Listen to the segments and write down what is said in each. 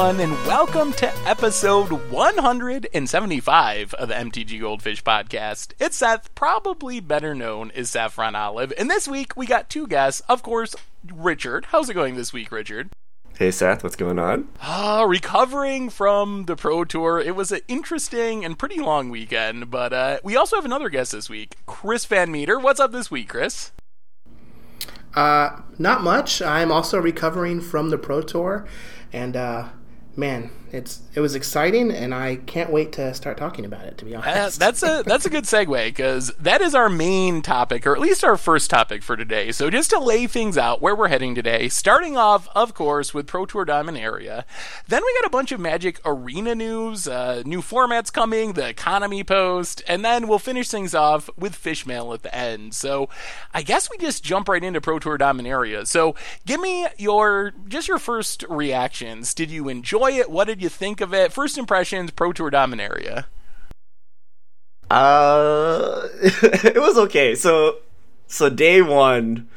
everyone, and welcome to episode 175 of the MTG Goldfish podcast. It's Seth, probably better known as Saffron Olive, and this week we got two guests. Of course, Richard. How's it going this week, Richard? Hey Seth, what's going on? Uh, recovering from the Pro Tour. It was an interesting and pretty long weekend, but uh, we also have another guest this week, Chris Van Meter. What's up this week, Chris? Uh, not much. I'm also recovering from the Pro Tour, and uh, man, it's it was exciting, and I can't wait to start talking about it. To be honest, uh, that's a that's a good segue because that is our main topic, or at least our first topic for today. So just to lay things out, where we're heading today, starting off, of course, with Pro Tour Dominaria. Then we got a bunch of Magic Arena news, uh, new formats coming, the economy post, and then we'll finish things off with Fishmail at the end. So I guess we just jump right into Pro Tour Dominaria. So give me your just your first reactions. Did you enjoy it? What did you think? of it? First impressions, Pro Tour Dominaria. Uh, it was okay. So, so day one,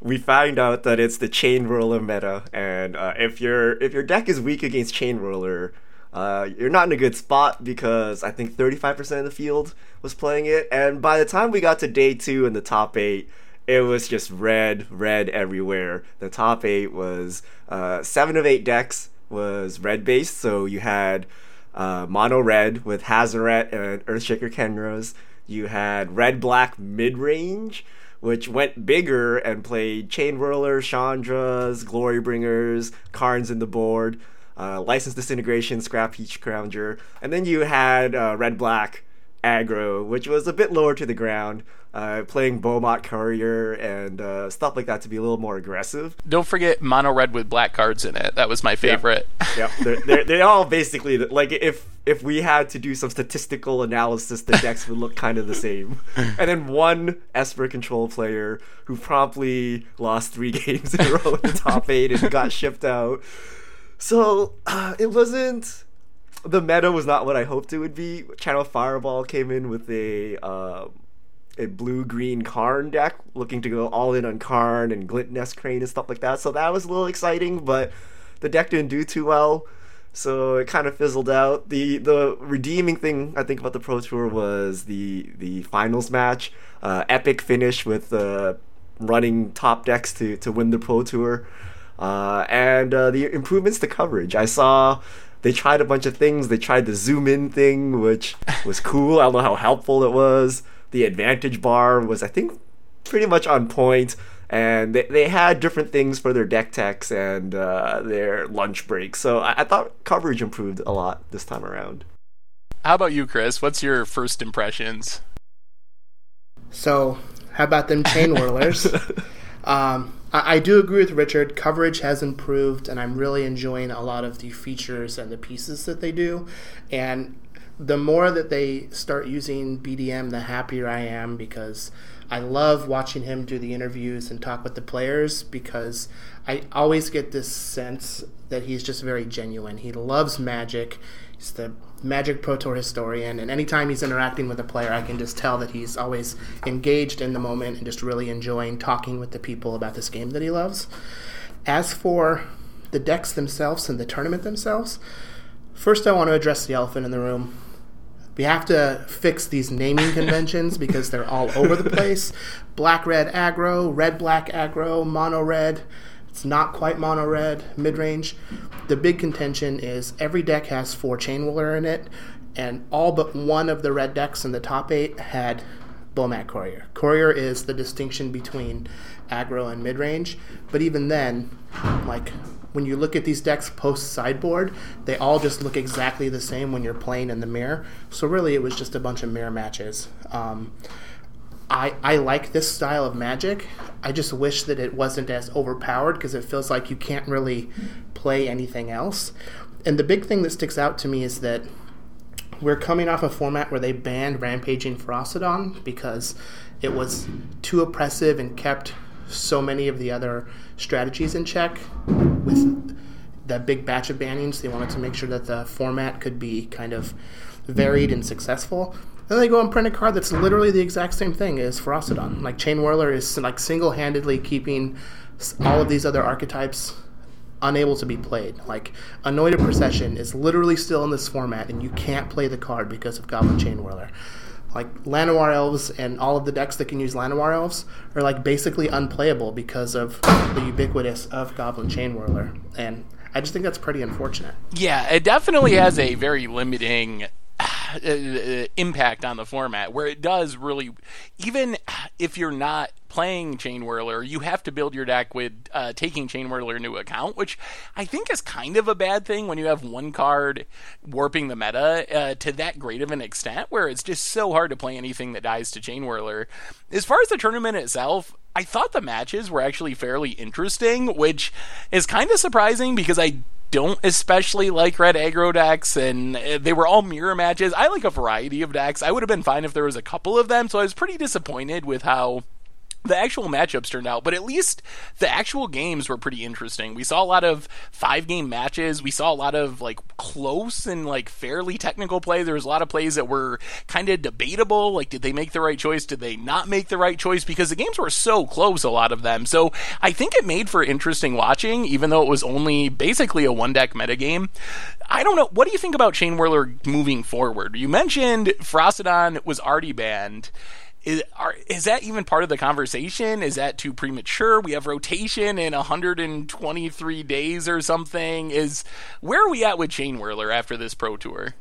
we find out that it's the Chainwhirler meta, and uh, if your if your deck is weak against Chainwhirler, uh, you're not in a good spot because I think 35% of the field was playing it, and by the time we got to day two in the top eight, it was just red, red everywhere. The top eight was uh, seven of eight decks was red based, so you had uh, mono red with Hazoret and Earthshaker Khenras. You had red black mid range, which went bigger and played Chainwhirler, Chandras, Glorybringers, Karns in the board, uh, License Disintegration, Scrap Heap Scrounger, and then you had uh, red black aggro, which was a bit lower to the ground uh, playing Bomat Courier and uh, stuff like that to be a little more aggressive. Don't forget mono red with black cards in it. That was my favorite. Yeah, they're, they're, they all basically like if if we had to do some statistical analysis, the decks would look kind of the same. And then one Esper control player who promptly lost three games in a row in the top eight and got shipped out. So uh, it wasn't the meta was not what I hoped it would be. Channel Fireball came in with a uh, a blue green Karn deck, looking to go all in on Karn and Glint Nest Crane and stuff like that. So that was a little exciting, but the deck didn't do too well. So it kind of fizzled out. The the redeeming thing I think about the Pro Tour was the the finals match, uh, epic finish with uh, running top decks to to win the Pro Tour, uh, and uh, the improvements to coverage. I saw they tried a bunch of things. They tried the zoom in thing, which was cool. I don't know how helpful it was the advantage bar was I think pretty much on point and they, they had different things for their deck techs and uh, their lunch breaks so I, I, thought coverage improved a lot this time around. How about you chris? What's your first impressions? So how about them Chainwhirlers um, I, I do agree with richard. Coverage has improved and i'm really enjoying a lot of the features and the pieces that they do. And the more that they start using BDM, the happier I am because I love watching him do the interviews and talk with the players because I always get this sense that he's just very genuine. He loves magic. He's the Magic Pro Tour historian, and anytime he's interacting with a player, I can just tell that he's always engaged in the moment and just really enjoying talking with the people about this game that he loves. As for the decks themselves and the tournament themselves, first I want to address the elephant in the room we have to fix these naming conventions because they're all over the place. Black red aggro, red black aggro, mono red. It's not quite mono red, mid range. The big contention is every deck has four chain Chainwhirler in it, and all but one of the red decks in the top eight had Bomat Courier. Courier is the distinction between aggro and mid range, but even then, like when you look at these decks post sideboard, they all just look exactly the same when you're playing in the mirror. So really, it was just a bunch of mirror matches. Um, I, I like this style of magic. I just wish that it wasn't as overpowered because it feels like you can't really play anything else. And the big thing that sticks out to me is that we're coming off a format where they banned Rampaging Ferocidon because it was too oppressive and kept so many of the other strategies in check with the big batch of bannings. They wanted to make sure that the format could be kind of varied and successful. Then they go and print a card that's literally the exact same thing as Ferocidon. Like Chainwhirler is like single-handedly keeping all of these other archetypes unable to be played. Like Anointed Procession is literally still in this format, and you can't play the card because of Goblin Chain Whirler. Like Llanowar Elves and all of the decks that can use Llanowar Elves are like basically unplayable because of the ubiquitous of Goblin Chain Whirler, and I just think that's pretty unfortunate. Yeah, it definitely has a very limiting impact on the format where it does really even if you're not playing chain whirler you have to build your deck with uh, taking chain whirler into account which i think is kind of a bad thing when you have one card warping the meta uh, to that great of an extent where it's just so hard to play anything that dies to chain whirler. As far as the tournament itself I thought the matches were actually fairly interesting, which is kind of surprising because I don't especially like red aggro decks, and uh, they were all mirror matches. I like a variety of decks. I would have been fine if there was a couple of them, so I was pretty disappointed with how the actual matchups turned out, but at least the actual games were pretty interesting. We saw a lot of five game matches. We saw a lot of like close and like fairly technical play. There was a lot of plays that were kind of debatable. Like, did they make the right choice? Did they not make the right choice? Because the games were so close, a lot of them. So I think it made for interesting watching, even though it was only basically a one deck metagame. I don't know. What do you think about Chain Whirler moving forward? You mentioned Ferocidon was already banned is, are, is that even part of the conversation? Is that too premature? We have rotation in 123 days or something. Is where are we at with Chain Whirler after this Pro Tour?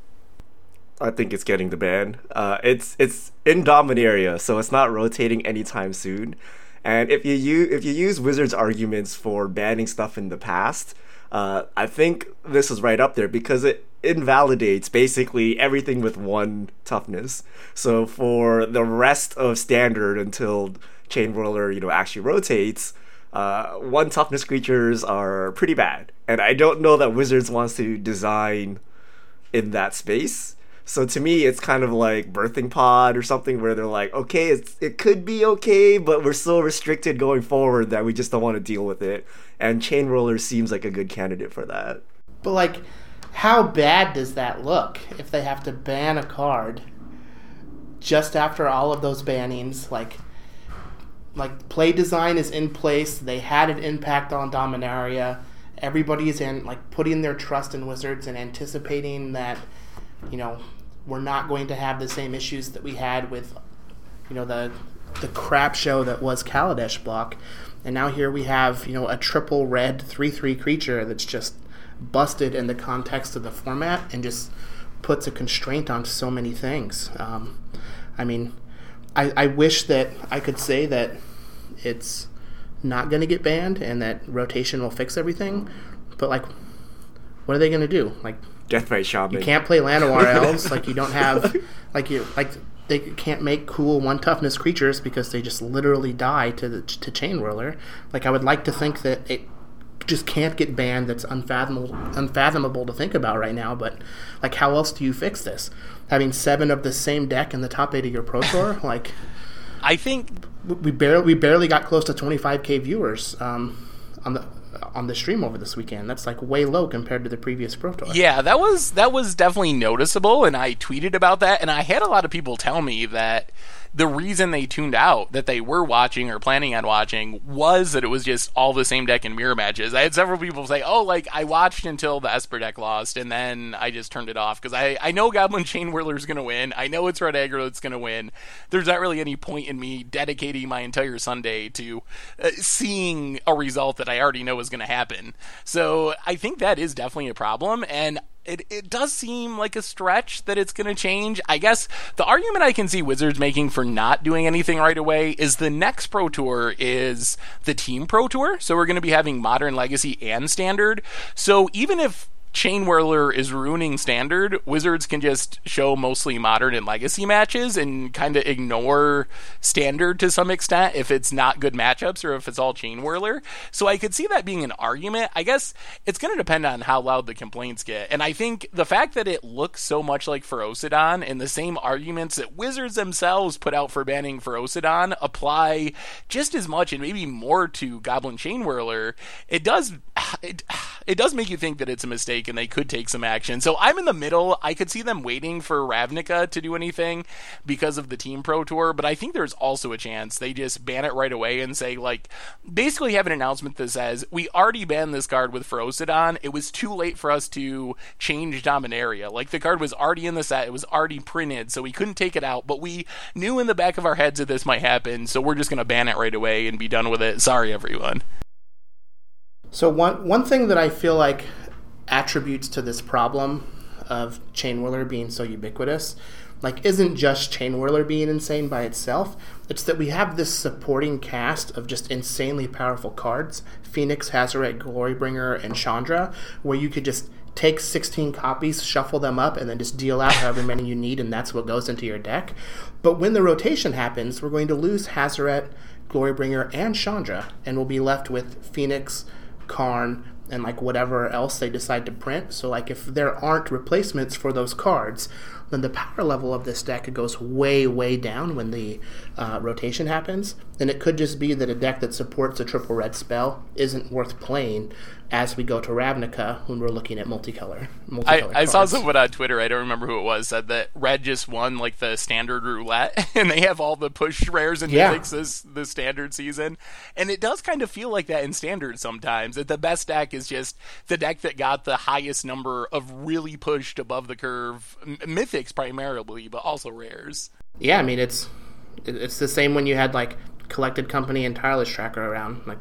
I think it's getting the ban. Uh, it's it's in Dominaria, so it's not rotating anytime soon. And if you use if you use Wizards arguments for banning stuff in the past, uh, I think this is right up there because it invalidates basically everything with one toughness. So for the rest of standard until Chain Whirler, you know, actually rotates, uh, one toughness creatures are pretty bad. And I don't know that Wizards wants to design in that space. So to me, it's kind of like birthing pod or something where they're like, okay, it's, it could be okay, but we're so restricted going forward that we just don't want to deal with it. And Chain Whirler seems like a good candidate for that. But like, how bad does that look if they have to ban a card just after all of those bannings? Like, like play design is in place. They had an impact on Dominaria. Everybody's in like putting their trust in Wizards and anticipating that, you know, we're not going to have the same issues that we had with, you know, the the crap show that was Kaladesh block. And now here we have, you know, a triple red 3 3 creature that's just busted in the context of the format and just puts a constraint on so many things. Um, I mean, I, I wish that I could say that it's not going to get banned and that rotation will fix everything, but like, what are they going to do? Like, Deathrite Shaman. You can't play Llanowar elves. like you don't have like you like they can't make cool one toughness creatures because they just literally die to the, to chain whirler. Like I would like to think that it just can't get banned. That's unfathomable unfathomable to think about right now. But like, how else do you fix this? Having seven of the same deck in the top eight of your pro tour, like. I think we barely we barely got close to 25k viewers um, on the on the stream over this weekend. That's like way low compared to the previous Pro Tour. Yeah, that was that was definitely noticeable, and I tweeted about that, and I had a lot of people tell me that the reason they tuned out that they were watching or planning on watching was that it was just all the same deck and mirror matches. I had several people say, "Oh, like I watched until the Esper deck lost, and then I just turned it off because I I know Goblin Chain Whirler's going to win. I know it's Red Aggro that's going to win. There's not really any point in me dedicating my entire Sunday to uh, seeing a result that I already know is going to happen. So I think that is definitely a problem, and it, it does seem like a stretch that it's going to change. I guess the argument I can see Wizards making for not doing anything right away is the next Pro Tour is the Team Pro Tour. So we're going to be having Modern Legacy and Standard. So even if Chain Whirler is ruining standard, Wizards can just show mostly modern and legacy matches and kind of ignore standard to some extent if it's not good matchups or if it's all Chain Whirler. So I could see that being an argument. I guess it's going to depend on how loud the complaints get. And I think the fact that it looks so much like Ferocidon and the same arguments that Wizards themselves put out for banning Ferocidon apply just as much and maybe more to Goblin Chain Whirler, it does it, it does make you think that it's a mistake and they could take some action. So I'm in the middle. I could see them waiting for Ravnica to do anything because of the Team Pro Tour, but I think there's also a chance they just ban it right away and say, like, basically have an announcement that says, we already banned this card with Ferocidon. It was too late for us to change Dominaria. Like, the card was already in the set, it was already printed, so we couldn't take it out, but we knew in the back of our heads that this might happen, so we're just going to ban it right away and be done with it. Sorry, everyone. So one one thing that I feel like attributes to this problem of Chain Whirler being so ubiquitous, like isn't just Chain Whirler being insane by itself. It's that we have this supporting cast of just insanely powerful cards: Phoenix, Hazoret, Glorybringer, and Chandra, where you could just take 16 copies, shuffle them up, and then just deal out however many you need, and that's what goes into your deck. But when the rotation happens, we're going to lose Hazoret, Glorybringer, and Chandra, and we'll be left with Phoenix, Karn, and like whatever else they decide to print. So like if there aren't replacements for those cards, then the power level of this deck goes way way down when the uh, rotation happens. And it could just be that a deck that supports a triple red spell isn't worth playing as we go to Ravnica when we're looking at multicolor. multicolor I, I saw someone on Twitter, I don't remember who it was, said that Red just won like the standard roulette and they have all the push rares and Yeah. mythics this the standard season. And it does kind of feel like that in standard sometimes. That the best deck is just the deck that got the highest number of really pushed above the curve m- mythics primarily, but also rares. Yeah, I mean it's it's the same when you had like collected company and tireless tracker around. Like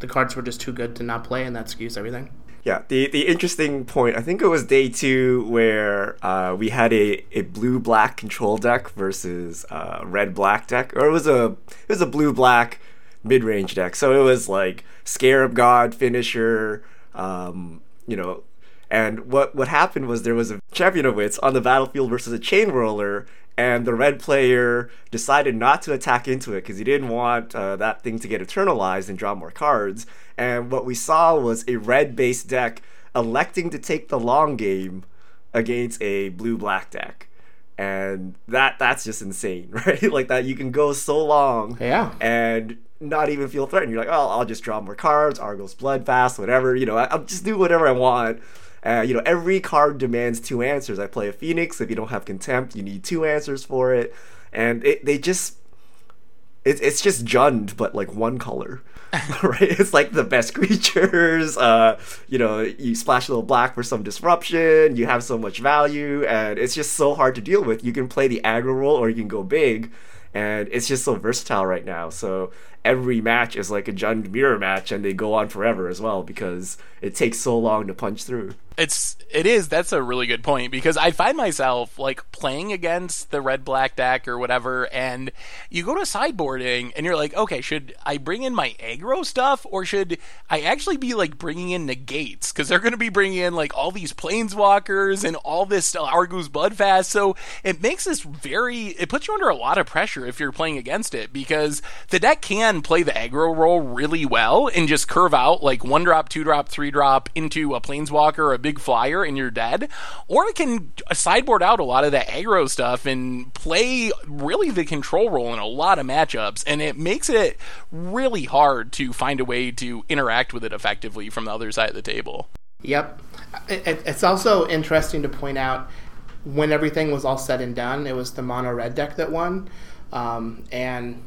the cards were just too good to not play, and that skews everything. Yeah, the the interesting point, I think it was day two where uh, we had a, a blue black control deck versus uh, red black deck, or it was a it was a blue black mid range deck. So it was like Scarab God, Finisher, um, you know, and what what happened was there was a champion of wits on the battlefield versus a chain whirler, and the red player decided not to attack into it because he didn't want uh, that thing to get eternalized and draw more cards. And what we saw was a red based deck electing to take the long game against a blue black deck. And that that's just insane, right? like that you can go so long Yeah. and not even feel threatened. You're like, oh, I'll just draw more cards, Arguel's Bloodfast, whatever. You know, I'll just do whatever I want. Uh, you know, every card demands two answers. I play a Phoenix. If you don't have Contempt, you need two answers for it. And it, they just, it, it's just Jund, but like one color. right? It's like the best creatures. Uh, you know, you splash a little black for some disruption. You have so much value, and it's just so hard to deal with. You can play the aggro role, or you can go big, and it's just so versatile right now. So every match is like a Jund mirror match, and they go on forever as well because it takes so long to punch through. It's it is that's a really good point because I find myself like playing against the red black deck or whatever, and you go to sideboarding and you're like, okay, should I bring in my aggro stuff or should I actually be like bringing in negates because they're going to be bringing in like all these planeswalkers and all this Arguel's Bloodfast, so it makes this very it puts you under a lot of pressure if you're playing against it because the deck can play the aggro role really well and just curve out like one drop, two drop, three drop into a planeswalker a big flyer and you're dead, or it can sideboard out a lot of that aggro stuff and play really the control role in a lot of matchups, and it makes it really hard to find a way to interact with it effectively from the other side of the table. Yep. It, it- it's also interesting to point out when everything was all said and done, it was the mono red deck that won, um, and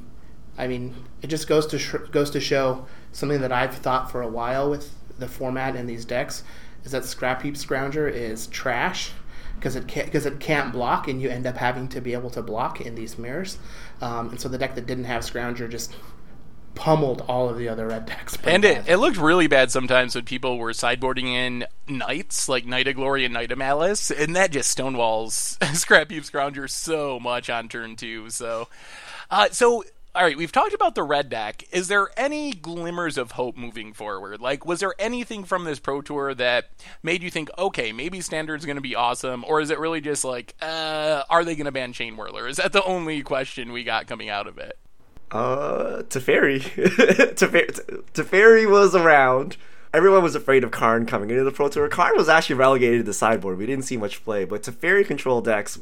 I mean, it just goes to sh- goes to show something that I've thought for a while with the format and these decks is that Scrap Heap Scrounger is trash because it can't because it can't block, and you end up having to be able to block in these mirrors. Um, and so the deck that didn't have Scrounger just pummeled all of the other red decks. And it, it looked really bad sometimes when people were sideboarding in knights, like Knight of Glory and Knight of Malice, and that just stonewalls Scrap Heap Scrounger so much on turn two. So, uh, so all right, we've talked about the red deck. Is there any glimmers of hope moving forward? Like, was there anything from this Pro Tour that made you think, okay, maybe Standard's going to be awesome, or is it really just like, uh, are they going to ban Chain Whirler? Is that the only question we got coming out of it? Uh, Teferi. Teferi was around. Everyone was afraid of Karn coming into the Pro Tour. Karn was actually relegated to the sideboard. We didn't see much play, but Teferi control decks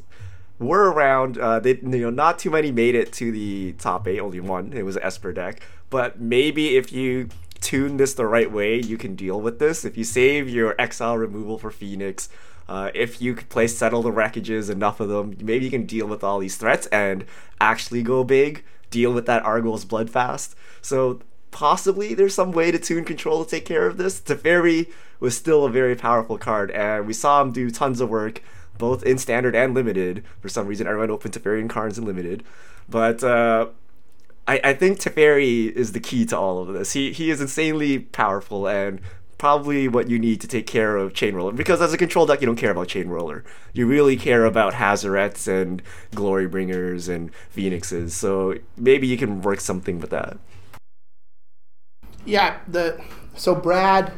were around. Uh, they, you know, not too many made it to the top eight. Only one. It was Esper deck. But maybe if you tune this the right way, you can deal with this. If you save your exile removal for Phoenix, uh, if you play Settle the Wreckages, enough of them, maybe you can deal with all these threats and actually go big, deal with that Arguel's Bloodfast. So possibly there's some way to tune control to take care of this. Teferi was still a very powerful card, and we saw him do tons of work, both in standard and limited. For some reason, everyone opened Teferian cards in limited. But uh, I, I think Teferi is the key to all of this. He, he is insanely powerful and probably what you need to take care of Chain Whirler Because as a control deck, you don't care about Chain Whirler. You really care about Hazorets and Glory Bringers and Phoenixes. So maybe you can work something with that. Yeah, the so Brad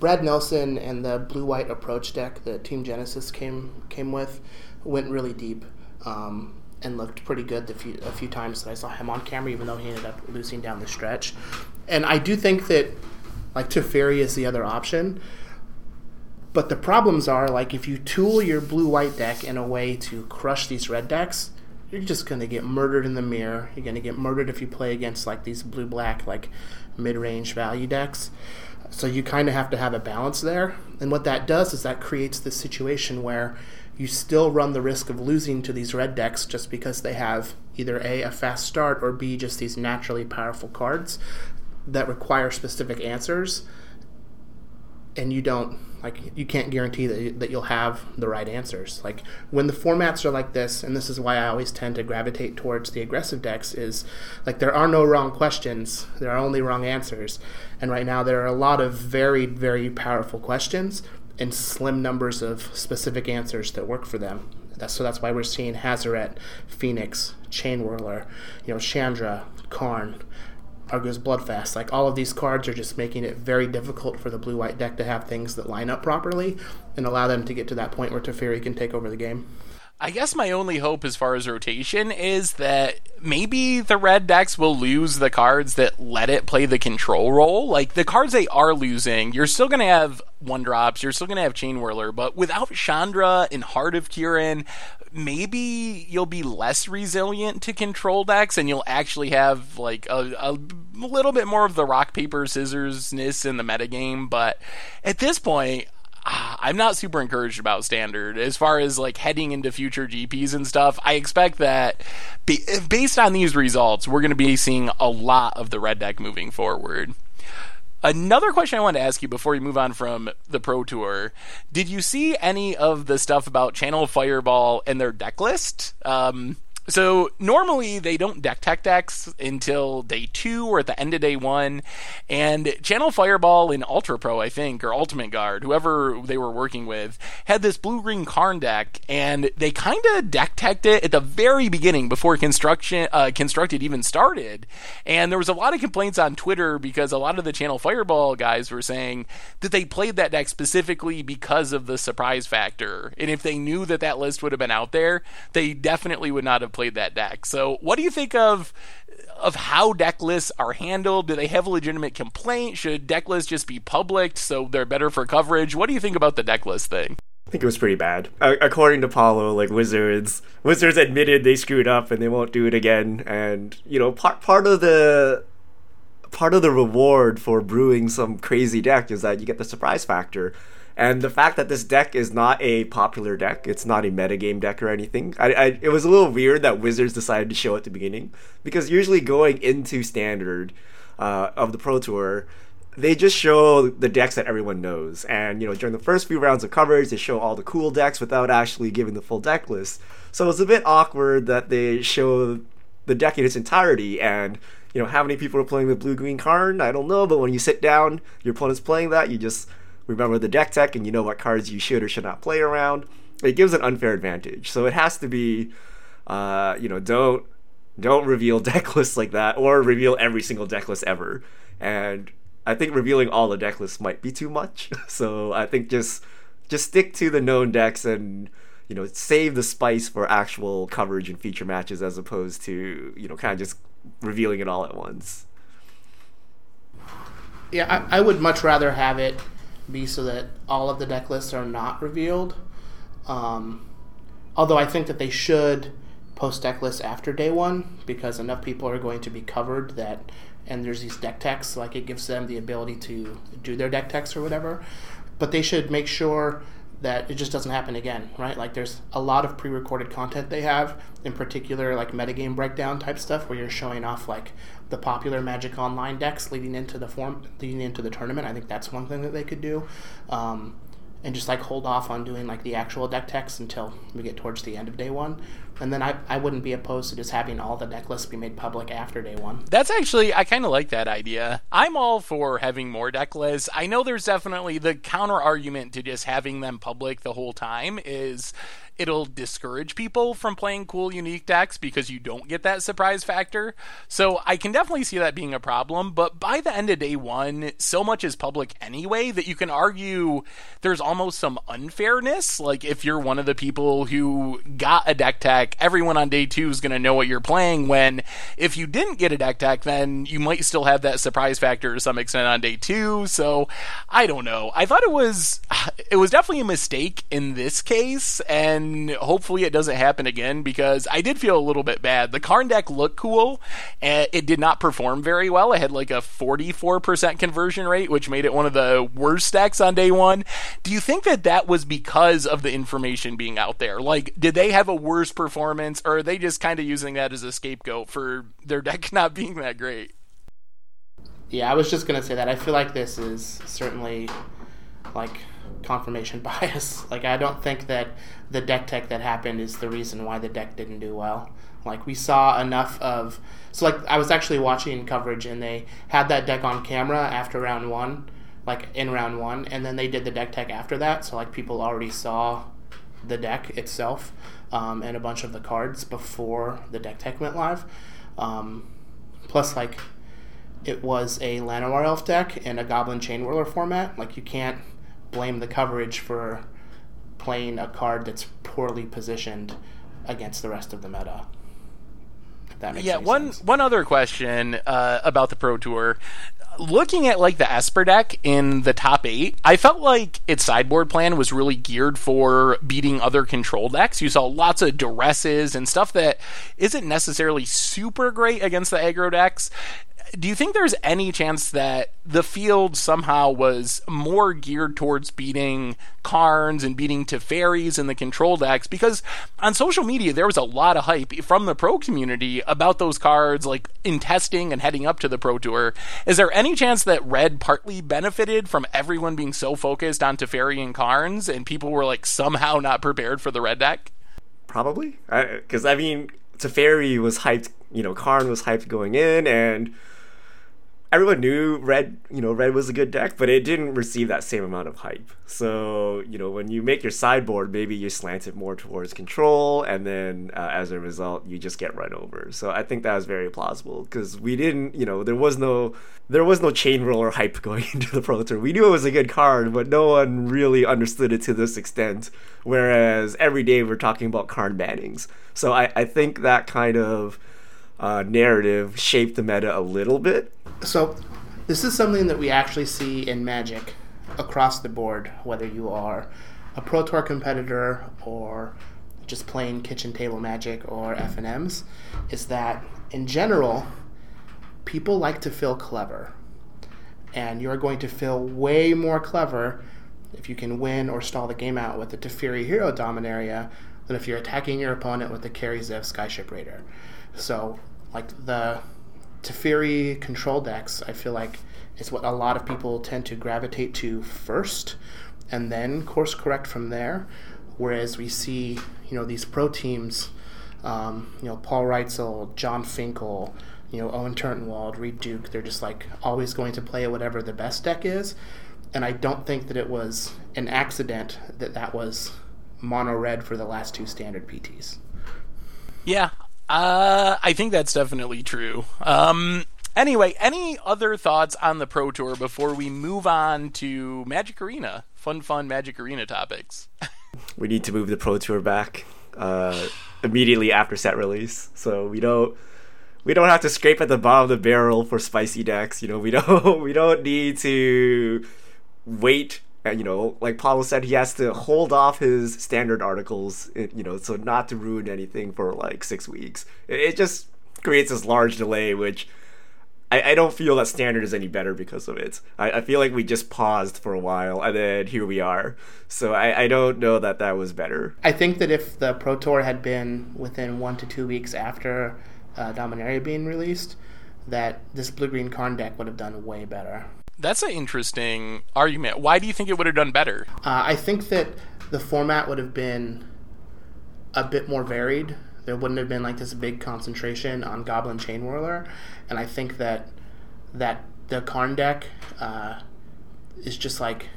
Brad Nelson and the blue white approach deck that Team Genesis came came with went really deep um, and looked pretty good the few, a few times that I saw him on camera, even though he ended up losing down the stretch. And I do think that like Teferi is the other option. But the problems are like if you tool your blue white deck in a way to crush these red decks, you're just going to get murdered in the mirror. You're going to get murdered if you play against like these blue black like mid-range value decks. So you kind of have to have a balance there. And what that does is that creates this situation where you still run the risk of losing to these red decks just because they have either A, a fast start, or B, just these naturally powerful cards that require specific answers. And you don't like you can't guarantee that, that you'll have the right answers. Like when the formats are like this and this is why i always tend to gravitate towards the aggressive decks is like there are no wrong questions. There are only wrong answers. And right now there are a lot of very very powerful questions and slim numbers of specific answers that work for them. That's, so that's why we're seeing Hazoret, Phoenix, Chain Whirler, you know, Chandra, Karn, Arguel's Bloodfast. Like all of these cards are just making it very difficult for the blue white deck to have things that line up properly and allow them to get to that point where Teferi can take over the game. I guess my only hope as far as rotation is that maybe the red decks will lose the cards that let it play the control role. Like the cards they are losing, you're still going to have one drops, you're still going to have Chain Whirler, but without Chandra and Heart of Kiran, maybe you'll be less resilient to control decks and you'll actually have like a, a little bit more of the rock, paper, scissorsness in the metagame. But at this point, I'm not super encouraged about standard as far as like heading into future GPs and stuff. I expect that based on these results, we're going to be seeing a lot of the red deck moving forward. Another question I wanted to ask you before we move on from the Pro Tour: Did you see any of the stuff about Channel Fireball and their deck list? Um, so normally they don't deck tech decks until day two or at the end of day one. And Channel Fireball in Ultra Pro, I think, or Ultimate Guard, whoever they were working with, had this blue green Karn deck, and they kind of deck teched it at the very beginning before construction uh, constructed even started. And there was a lot of complaints on Twitter because a lot of the Channel Fireball guys were saying that they played that deck specifically because of the surprise factor. And if they knew that that list would have been out there, they definitely would not have played that deck. So, what do you think of of how deck lists are handled? Do they have a legitimate complaint? Should deck lists just be public so they're better for coverage? What do you think about the deck list thing? I think it was pretty bad. Uh, according to Paulo, like Wizards, Wizards admitted they screwed up and they won't do it again. And you know, part part of the part of the reward for brewing some crazy deck is that you get the surprise factor. And the fact that this deck is not a popular deck, it's not a metagame deck or anything. I, I, it was a little weird that Wizards decided to show at the beginning because usually going into standard uh, of the Pro Tour, they just show the decks that everyone knows. And you know, during the first few rounds of coverage, they show all the cool decks without actually giving the full deck list. So it's a bit awkward that they show the deck in its entirety and you know how many people are playing with blue green Karn i don't know but when you sit down your opponent's playing that you just remember the deck tech and you know what cards you should or should not play around. It gives an unfair advantage. So it has to be, uh, you know, don't don't reveal deck lists like that or reveal every single deck list ever. And I think revealing all the deck lists might be too much. so I think just just stick to the known decks and you know save the spice for actual coverage and feature matches as opposed to you know kind of just revealing it all at once. Yeah, I, I would much rather have it be so that all of the deck lists are not revealed. Um, although I think that they should post deck lists after day one because enough people are going to be covered that and there's these deck techs, like it gives them the ability to do their deck techs or whatever. But they should make sure that it just doesn't happen again, right? Like there's a lot of pre-recorded content they have, in particular like metagame breakdown type stuff, where you're showing off like the popular Magic Online decks leading into the form, leading into the tournament. I think that's one thing that they could do. Um, and just like hold off on doing like the actual deck techs until we get towards the end of day one. And then I, I wouldn't be opposed to just having all the deck lists be made public after day one. That's actually, I kind of like that idea. I'm all for having more deck lists. I know there's definitely the counter argument to just having them public the whole time is it'll discourage people from playing cool unique decks because you don't get that surprise factor. So I can definitely see that being a problem, but by the end of day 1, so much is public anyway that you can argue there's almost some unfairness. Like if you're one of the people who got a deck tech, everyone on day 2 is going to know what you're playing when if you didn't get a deck tech, then you might still have that surprise factor to some extent on day 2. So I don't know. I thought it was it was definitely a mistake in this case and hopefully it doesn't happen again because I did feel a little bit bad. The Karn deck looked cool, and it did not perform very well. It had like a 44% conversion rate, which made it one of the worst decks on day one. Do you think that that was because of the information being out there? Like, did they have a worse performance, or are they just kind of using that as a scapegoat for their deck not being that great? Yeah, I was just gonna say that. I feel like this is certainly like confirmation bias. Like I don't think that the deck tech that happened is the reason why the deck didn't do well. Like we saw enough of so like I was actually watching coverage and they had that deck on camera after round one, like in round one, and then they did the deck tech after that. So like people already saw the deck itself um, and a bunch of the cards before the deck tech went live. Um, plus like it was a Llanowar Elf deck in a Goblin Chain Whirler format. Like you can't blame the coverage for playing a card that's poorly positioned against the rest of the meta. yeah, one sense. one other question uh, about the Pro Tour. Looking at like the Esper deck in the top eight, I felt like its sideboard plan was really geared for beating other control decks. You saw lots of duresses and stuff that isn't necessarily super great against the aggro decks do you think there's any chance that the field somehow was more geared towards beating Karns and beating Teferis and the control decks? Because on social media, there was a lot of hype from the pro community about those cards, like in testing and heading up to the Pro Tour. Is there any chance that Red partly benefited from everyone being so focused on Teferi and Karns and people were like somehow not prepared for the Red deck? Probably. Because, I, I mean, Teferi was hyped, you know, Karn was hyped going in, and everyone knew red you know red was a good deck but it didn't receive that same amount of hype. So you know when you make your sideboard maybe you slant it more towards control and then uh, as a result you just get run over. So i think that was very plausible because we didn't you know there was no there was no chain whirler hype going into the pro tour. We knew it was a good card but no one really understood it to this extent whereas every day we're talking about card bannings. So i, I think that kind of uh, narrative shape the meta a little bit. So, this is something that we actually see in Magic across the board, whether you are a Pro Tour competitor or just plain kitchen table Magic or FNMs, is that in general, people like to feel clever. And you're going to feel way more clever if you can win or stall the game out with the Teferi Hero Dominaria than if you're attacking your opponent with the Kari Zev Skyship Raider. So, like the Teferi control decks, I feel like is what a lot of people tend to gravitate to first, and then course correct from there. Whereas we see, you know, these pro teams, um, you know, Paul Rietzl, Jon Finkel, you know, Owen Turtenwald, Reid Duke, they're just like always going to play whatever the best deck is. And I don't think that it was an accident that that was mono red for the last two standard PTs. Yeah, uh, I think that's definitely true. Um, anyway, any other thoughts on the Pro Tour before we move on to Magic Arena? Fun, fun Magic Arena topics. we need to move the Pro Tour back uh, immediately after set release, so we don't we don't have to scrape at the bottom of the barrel for spicy decks. You know, we don't we don't need to wait you know, like Pablo said, he has to hold off his standard articles, you know, so not to ruin anything for like six weeks. It just creates this large delay, which I, I don't feel that standard is any better because of it. I, I feel like we just paused for a while and then here we are. So I, I don't know that that was better. I think that if the Pro Tour had been within one to two weeks after uh, Dominaria being released, that this blue green Karn deck would have done way better. That's an interesting argument. Why do you think it would have done better? Uh, I think that the format would have been a bit more varied. There wouldn't have been like this big concentration on Goblin Chain Whirler, and I think that that the Karn deck uh, is just like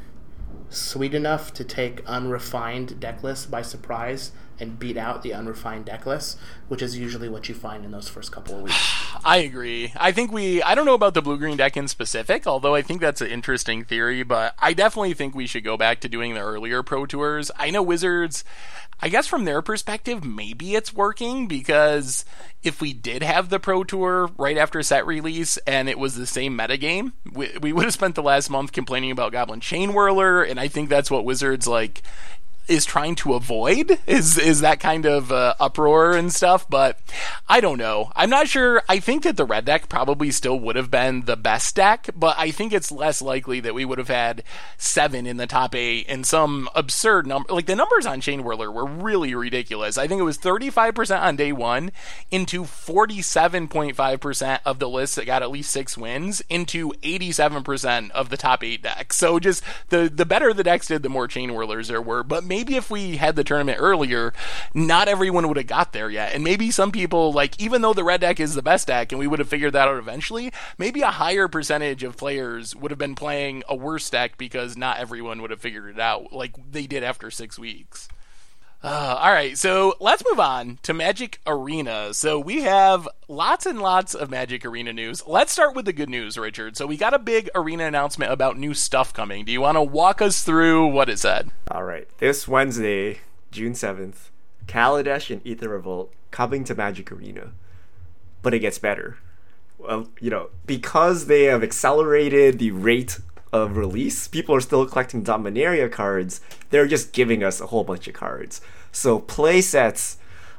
sweet enough to take unrefined deck lists by surprise and beat out the unrefined deck lists, which is usually what you find in those first couple of weeks. I agree. I think we, I don't know about the blue green deck in specific, although I think that's an interesting theory, but I definitely think we should go back to doing the earlier Pro Tours. I know Wizards, I guess from their perspective, maybe it's working because if we did have the Pro Tour right after set release and it was the same metagame, we, we would have spent the last month complaining about Goblin Chain Whirler, and I think that's what Wizards like is trying to avoid is is that kind of uh, uproar and stuff but i don't know. I'm not sure. I think that the red deck probably still would have been the best deck but i think it's less likely that we would have had seven in the top eight and some absurd number like the numbers on chain whirler were really ridiculous. I think it was 35% on day one into 47.5% of the list that got at least six wins into 87% of the top eight decks so just the the better the decks did the more chain whirlers there were but maybe if we had the tournament earlier, not everyone would have got there yet. And maybe some people, like, even though the red deck is the best deck and we would have figured that out eventually, maybe a higher percentage of players would have been playing a worse deck because not everyone would have figured it out like they did after six weeks. Uh, all right, so let's move on to Magic Arena. So we have lots and lots of Magic Arena news. Let's start with the good news, Richard. So we got a big arena announcement about new stuff coming. Do you want to walk us through what it said? All right, this Wednesday, June 7th, Kaladesh and Aether Revolt coming to Magic Arena. But it gets better. Well, you know, because they have accelerated the rate of release, people are still collecting Dominaria cards. They're just giving us a whole bunch of cards. So play sets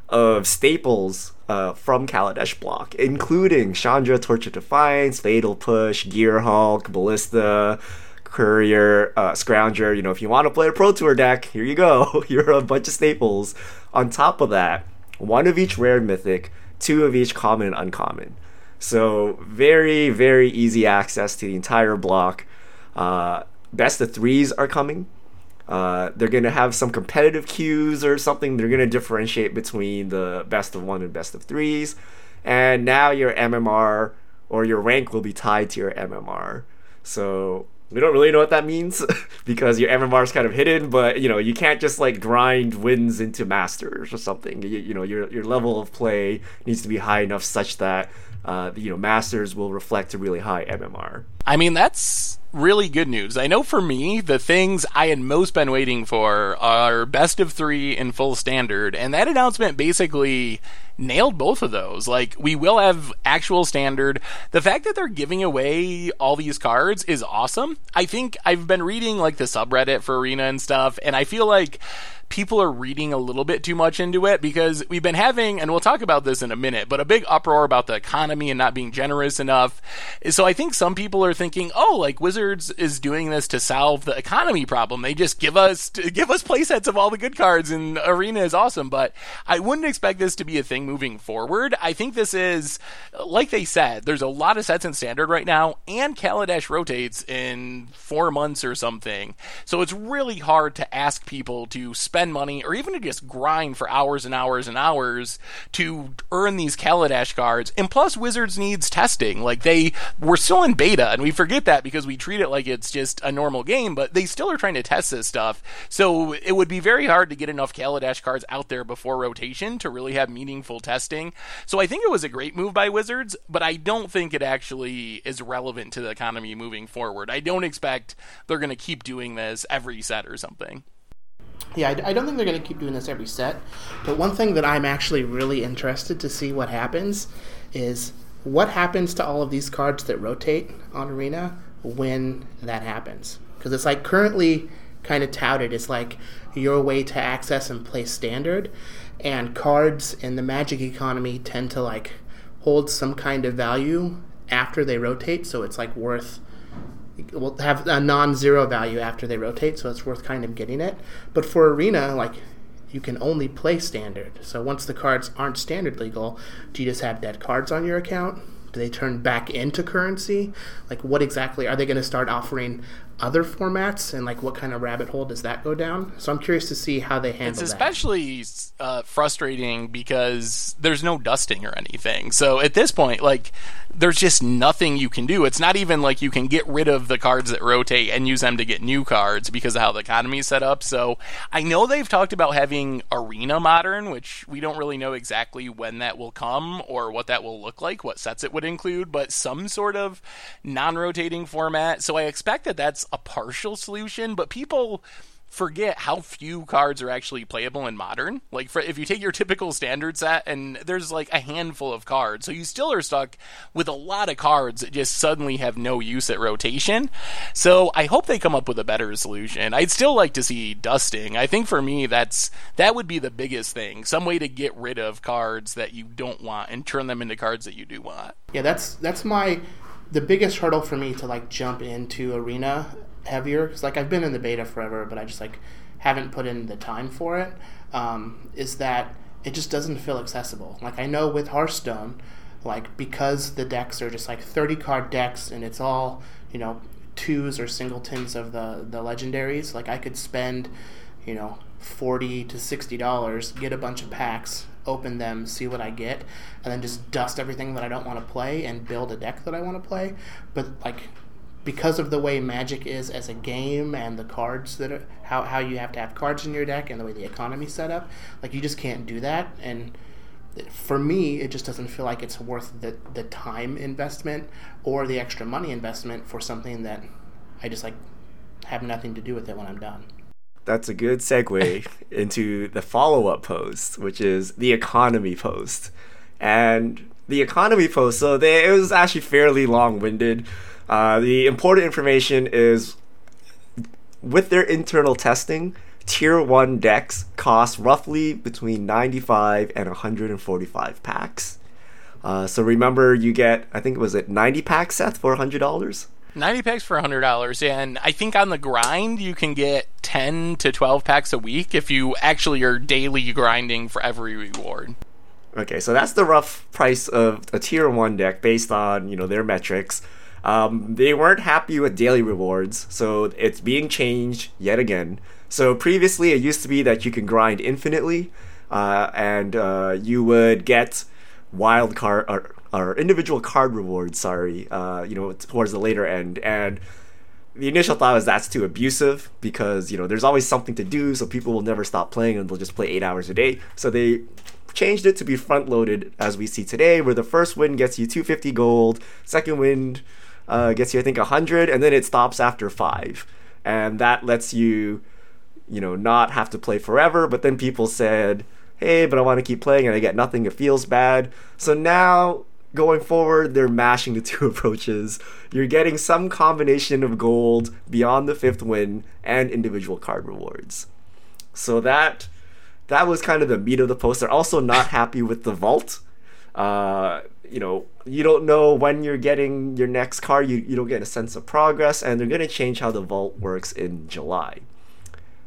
of staples uh, from Kaladesh block, including Chandra, of Defiance, Fatal Push, Gearhulk, Ballista, Courier, uh, Scrounger. You know, if you want to play a Pro Tour deck, here you go. here are a bunch of staples. On top of that, one of each rare mythic, two of each common and uncommon. So very, very easy access to the entire block. Uh, best of threes are coming. Uh, they're going to have some competitive queues or something. They're going to differentiate between the best of one and best of threes. And now your MMR or your rank will be tied to your MMR. So we don't really know what that means because your MMR is kind of hidden, but you know you can't just like grind wins into masters or something. You, you know your your level of play needs to be high enough such that uh, you know masters will reflect a really high MMR. I mean that's really good news. I know for me, the things I had most been waiting for are best of three in full standard, and that announcement basically nailed both of those. Like, we will have actual standard. The fact that they're giving away all these cards is awesome. I think I've been reading, like, the subreddit for Arena and stuff, and I feel like people are reading a little bit too much into it because we've been having, and we'll talk about this in a minute, but a big uproar about the economy and not being generous enough. So I think some people are thinking, oh, like Wizards is doing this to solve the economy problem. They just give us give us playsets of all the good cards, and Arena is awesome. But I wouldn't expect this to be a thing moving forward. I think this is, like they said, there's a lot of sets in standard right now, and Kaladesh rotates in four months or something. So it's really hard to ask people to spend spend money or even to just grind for hours and hours and hours to earn these Kaladesh cards. And plus, Wizards needs testing. Like they we're still in beta, and we forget that because we treat it like it's just a normal game, but they still are trying to test this stuff. So it would be very hard to get enough Kaladesh cards out there before rotation to really have meaningful testing. So I think it was a great move by Wizards, but I don't think it actually is relevant to the economy moving forward. I don't expect they're going to keep doing this every set or something. Yeah, I, I don't think they're going to keep doing this every set. But one thing that I'm actually really interested to see what happens is what happens to all of these cards that rotate on Arena when that happens. Because it's like currently kind of touted. It's like your way to access and play standard. And cards in the Magic economy tend to like hold some kind of value after they rotate, so it's like worth will have a non-zero value after they rotate, so it's worth kind of getting it. But for arena, like you can only play standard. So once the cards aren't standard legal, do you just have dead cards on your account? Do they turn back into currency? Like, what exactly are they going to start offering other formats, and like what kind of rabbit hole does that go down? So I'm curious to see how they handle it. It's especially uh, frustrating because there's no dusting or anything. So at this point, like, there's just nothing you can do. It's not even like you can get rid of the cards that rotate and use them to get new cards because of how the economy is set up. So I know they've talked about having Arena Modern, which we don't really know exactly when that will come or what that will look like, what sets it would include, but some sort of non rotating format. So I expect that that's a partial solution, but people forget how few cards are actually playable in modern. Like for, if you take your typical standard set and there's like a handful of cards, so you still are stuck with a lot of cards that just suddenly have no use at rotation. So I hope they come up with a better solution. I'd still like to see dusting. I think for me that's that would be the biggest thing. Some way to get rid of cards that you don't want and turn them into cards that you do want. Yeah, that's that's my the biggest hurdle for me to like jump into arena heavier because like I've been in the beta forever, but I just like haven't put in the time for it. Um, is that it just doesn't feel accessible. Like I know with Hearthstone, like because the decks are just like thirty card decks and it's all you know twos or singletons of the the legendaries. Like I could spend you know forty to sixty dollars, get a bunch of packs, open them, see what I get, and then just dust everything that I don't want to play and build a deck that I want to play. But like because of the way Magic is as a game and the cards that are how, how you have to have cards in your deck and the way the economy's set up, like you just can't do that. And for me, it just doesn't feel like it's worth the the time investment or the extra money investment for something that I just like have nothing to do with it when I'm done. That's a good segue into the follow up post, which is the economy post. And the economy post, so they, it was actually fairly long winded. Uh, the important information is with their internal testing, tier 1 decks cost roughly between 95 and 145 packs. Uh, so remember, you get, I think it was it 90 packs, set for $100? 90 packs for $100 and i think on the grind you can get 10 to 12 packs a week if you actually are daily grinding for every reward Okay, so that's the rough price of a tier one deck based on you know their metrics. Um, they weren't happy with daily rewards, so it's being changed yet again. So previously, it used to be that you can grind infinitely, uh, and uh, you would get wild card or, or individual card rewards. Sorry, uh, you know towards the later end, and the initial thought was that's too abusive because you know there's always something to do, so people will never stop playing and they'll just play eight hours a day. So they changed it to be front loaded as we see today, where the first win gets you 250 gold, second win uh, gets you I think 100, and then it stops after five, and that lets you, you know, not have to play forever. But then people said, hey, but I want to keep playing and I get nothing. It feels bad. So now going forward, they're mashing the two approaches. You're getting some combination of gold beyond the fifth win and individual card rewards. So that that was kind of the meat of the post. They're also not happy with the vault. Uh, you know, you don't know when you're getting your next card. You, you don't get a sense of progress, and they're going to change how the vault works in July.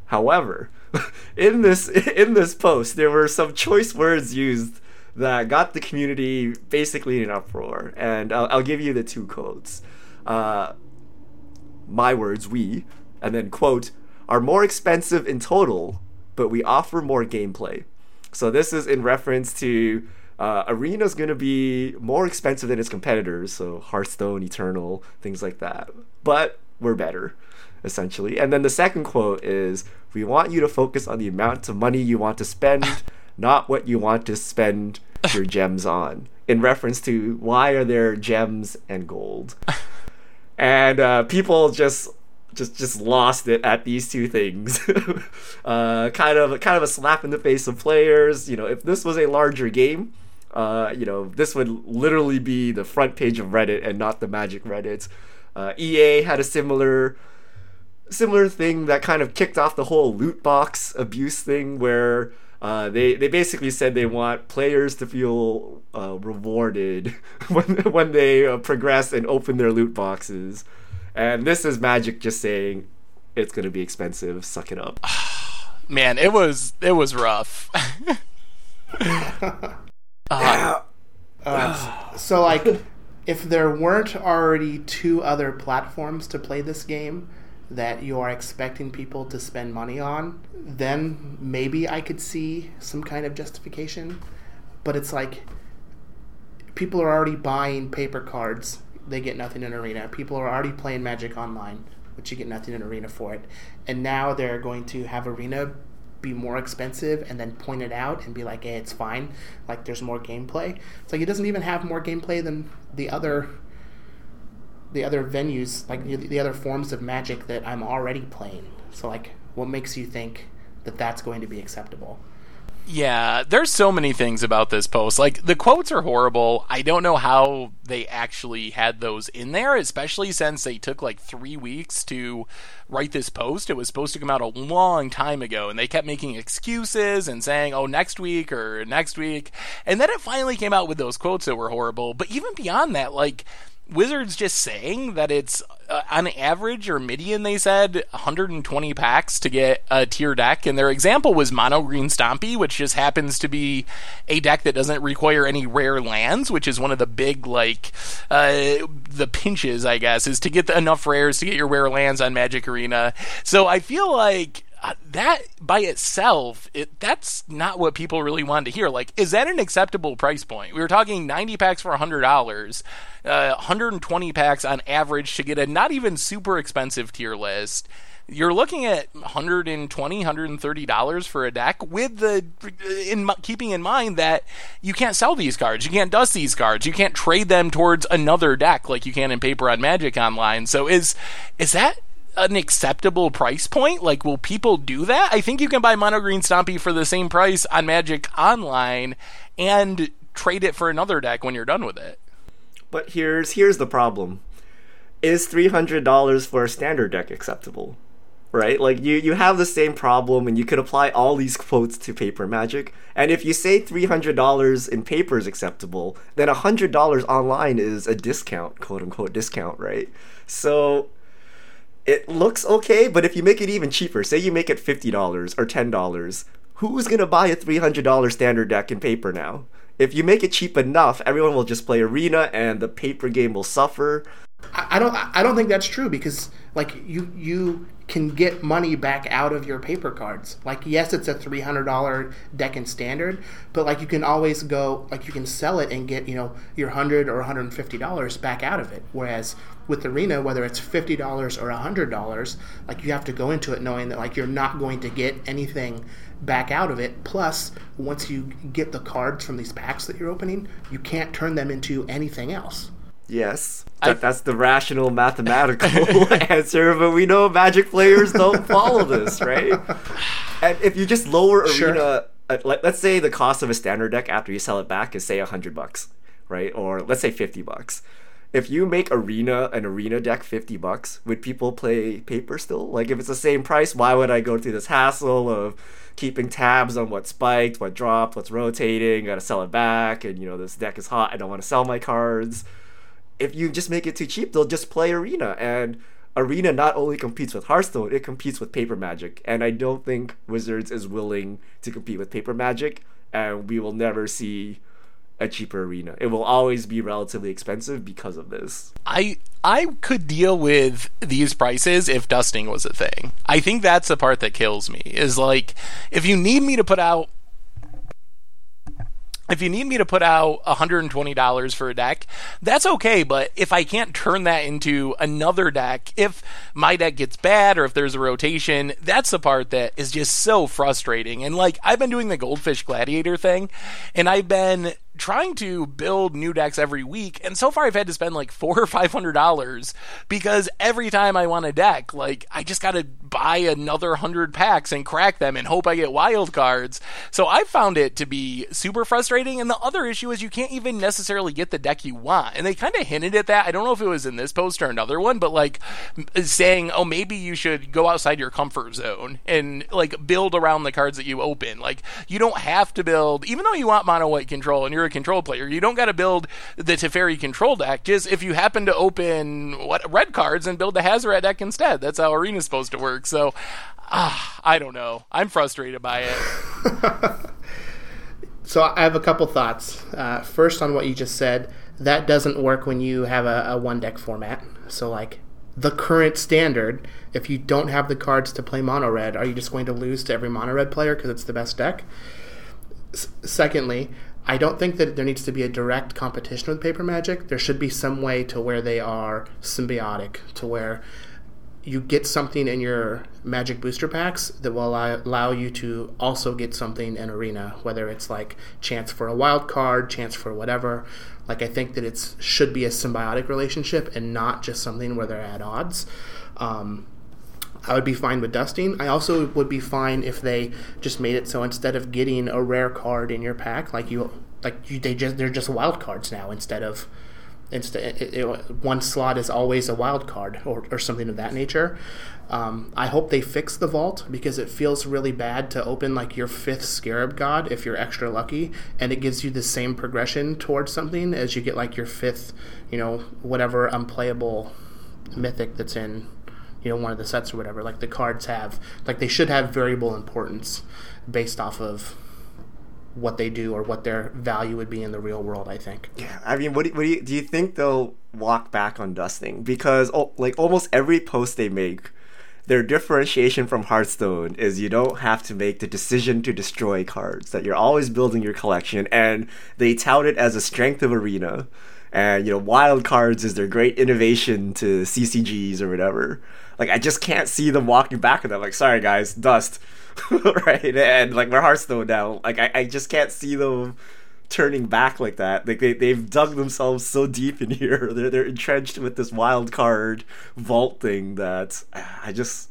However, in this in this post, there were some choice words used that got the community basically in an uproar, and I'll, I'll give you the two quotes. Uh, my words, we, and then quote, are more expensive in total, but we offer more gameplay. So this is in reference to uh, Arena's going to be more expensive than its competitors, so Hearthstone, Eternal, things like that. But we're better, essentially. And then the second quote is, "We want you to focus on the amount of money you want to spend, not what you want to spend your gems on." In reference to why are there gems and gold? and uh, people just just just lost it at these two things. uh, kind of kind of a slap in the face of players. You know, if this was a larger game, uh, you know, this would literally be the front page of Reddit and not the Magic Reddit. Uh, EA had a similar similar thing that kind of kicked off the whole loot box abuse thing where Uh, they they basically said they want players to feel uh, rewarded when when they uh, progress and open their loot boxes, and this is Magic just saying it's gonna be expensive. Suck it up. Man, it was it was rough. uh, uh, so like, if there weren't already two other platforms to play this game that you are expecting people to spend money on, then maybe I could see some kind of justification. But it's like people are already buying paper cards, they get nothing in Arena. People are already playing Magic Online, which you get nothing in Arena for it. And now they're going to have Arena be more expensive and then point it out and be like, hey, it's fine. Like there's more gameplay. It's like it doesn't even have more gameplay than the other the other venues, like the other forms of magic that I'm already playing. So like, what makes you think that that's going to be acceptable? Yeah, there's so many things about this post. Like the quotes are horrible. I don't know how they actually had those in there, especially since they took like 3 weeks to write this post. It was supposed to come out a long time ago and they kept making excuses and saying, "Oh, next week or next week." And then it finally came out with those quotes that were horrible. But even beyond that, like Wizards just saying that it's uh, on average or median, they said 120 packs to get a tier deck, and their example was Mono Green Stompy, which just happens to be a deck that doesn't require any rare lands, which is one of the big like uh, the pinches, I guess, is to get the, enough rares to get your rare lands on Magic Arena. So I feel like that by itself, it, that's not what people really wanted to hear. Like, is that an acceptable price point? We were talking 90 packs for $100, uh, 120 packs on average to get a not even super expensive tier list. You're looking at 120 $130 for a deck with the in keeping in mind that you can't sell these cards you can't dust these cards you can't trade them towards another deck like you can in paper on magic online so is is that an acceptable price point? Like, will people do that? I think you can buy Mono Green Stompy for the same price on Magic Online and trade it for another deck when you're done with it. But here's here's the problem: is three hundred dollars for a standard deck acceptable? Right? Like you you have the same problem, and you could apply all these quotes to Paper Magic. And if you say three hundred dollars in paper is acceptable, then hundred dollars online is a discount, quote unquote discount, right? So it looks okay, but if you make it even cheaper, say you make it $50 or $10, who's going to buy a $300 standard deck in paper now? If you make it cheap enough, everyone will just play arena and the paper game will suffer. I don't I don't think that's true because like you you can get money back out of your paper cards. Like yes, it's a three hundred dollar deck in standard, but like you can always go like you can sell it and get you know your hundred or one hundred and fifty dollars back out of it. Whereas with Arena, whether it's fifty dollars or hundred dollars, like you have to go into it knowing that like you're not going to get anything back out of it. Plus, once you get the cards from these packs that you're opening, you can't turn them into anything else. Yes, that, that's the rational mathematical answer, but we know Magic players don't follow this, right? And if you just lower sure. arena, uh, let, let's say the cost of a standard deck after you sell it back is say a hundred bucks, right? Or let's say fifty bucks. If you make arena an arena deck fifty bucks, would people play paper still? Like if it's the same price, why would I go through this hassle of keeping tabs on what spiked, what dropped, what's rotating, gotta sell it back, and you know this deck is hot, I don't want to sell my cards if you just make it too cheap, they'll just play Arena. And Arena not only competes with Hearthstone, it competes with Paper Magic. And I don't think Wizards is willing to compete with Paper Magic. And we will never see a cheaper arena. It will always be relatively expensive because of this. I I could deal with these prices if dusting was a thing. I think that's the part that kills me. Is like if you need me to put out if you need me to put out $120 for a deck, that's okay, but if I can't turn that into another deck, if my deck gets bad or if there's a rotation, that's the part that is just so frustrating. And like, I've been doing the Goldfish Gladiator thing, and I've been trying to build new decks every week, and so far I've had to spend like four or five hundred dollars because every time I want a deck, like I just got to buy another hundred packs and crack them and hope I get wild cards. So I found it to be super frustrating. And the other issue is you can't even necessarily get the deck you want, and they kind of hinted at that. I don't know if it was in this post or another one, but like saying, oh, maybe you should go outside your comfort zone and like build around the cards that you open. Like you don't have to build, even though you want mono white control and you're control player, you don't got to build the Teferi control deck. Just if you happen to open what red cards and build the Hazoret deck instead. That's how Arena's supposed to work. So, ah, I don't know. I'm frustrated by it. so I have a couple thoughts. Uh, first, on what you just said, that doesn't work when you have a, a one deck format. So like the current standard, if you don't have the cards to play mono red, are you just going to lose to every mono red player because it's the best deck? S- secondly, I don't think that there needs to be a direct competition with paper magic. There should be some way to where they are symbiotic, to where you get something in your magic booster packs that will allow, you to also get something in arena whether it's like chance for a wild card chance for whatever like i think that it should be a symbiotic relationship and not just something where they're at odds um, I would be fine with dusting. I also would be fine if they just made it so instead of getting a rare card in your pack, like you, like you, they just they're just wild cards now instead of instead it, it, one slot is always a wild card or, or something of that nature. Um, I hope they fix the vault because it feels really bad to open like your fifth Scarab God if you're extra lucky, and it gives you the same progression towards something as you get like your fifth, you know, whatever unplayable mythic that's in you know one of the sets or whatever like the cards have like they should have variable importance based off of what they do or what their value would be in the real world i think yeah i mean what do, what do you do you think they'll walk back on dusting because oh, like almost every post they make their differentiation from Hearthstone is you don't have to make the decision to destroy cards, that you're always building your collection, and they tout it as a strength of Arena. And, you know, wild cards is their great innovation to CCGs or whatever. Like I just can't see them walking back with them. Like, sorry guys, dust, right? And like we're Hearthstone now. Like I, I just can't see them turning back like that. Like they they've dug themselves so deep in here. They're they're entrenched with this wild card vault thing that ah, I just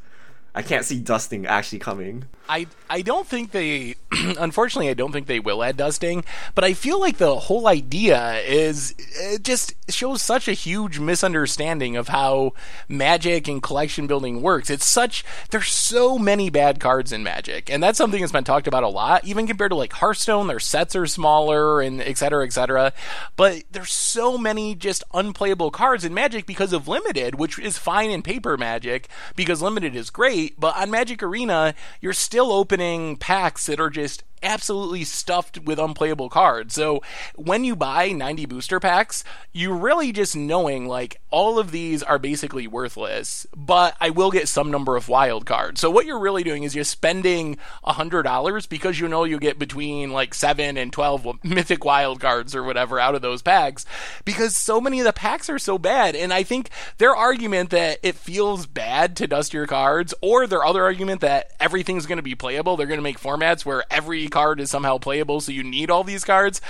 I can't see dusting actually coming. I I don't think they unfortunately I don't think they will add dusting, but I feel like the whole idea is it just shows such a huge misunderstanding of how magic and collection building works. It's such there's so many bad cards in magic, and that's something that's been talked about a lot, even compared to like Hearthstone, their sets are smaller and et cetera, et cetera. But there's so many just unplayable cards in magic because of limited, which is fine in paper magic because limited is great, but on Magic Arena, you're still still opening packs that are just absolutely stuffed with unplayable cards. So when you buy 90 booster packs, you're really just knowing like all of these are basically worthless, but I will get some number of wild cards. So what you're really doing is you're spending $100 because you know you get between like 7 and 12 mythic wild cards or whatever out of those packs because so many of the packs are so bad. And I think their argument that it feels bad to dust your cards or their other argument that everything's going to be playable, they're going to make formats where every card is somehow playable, so you need all these cards.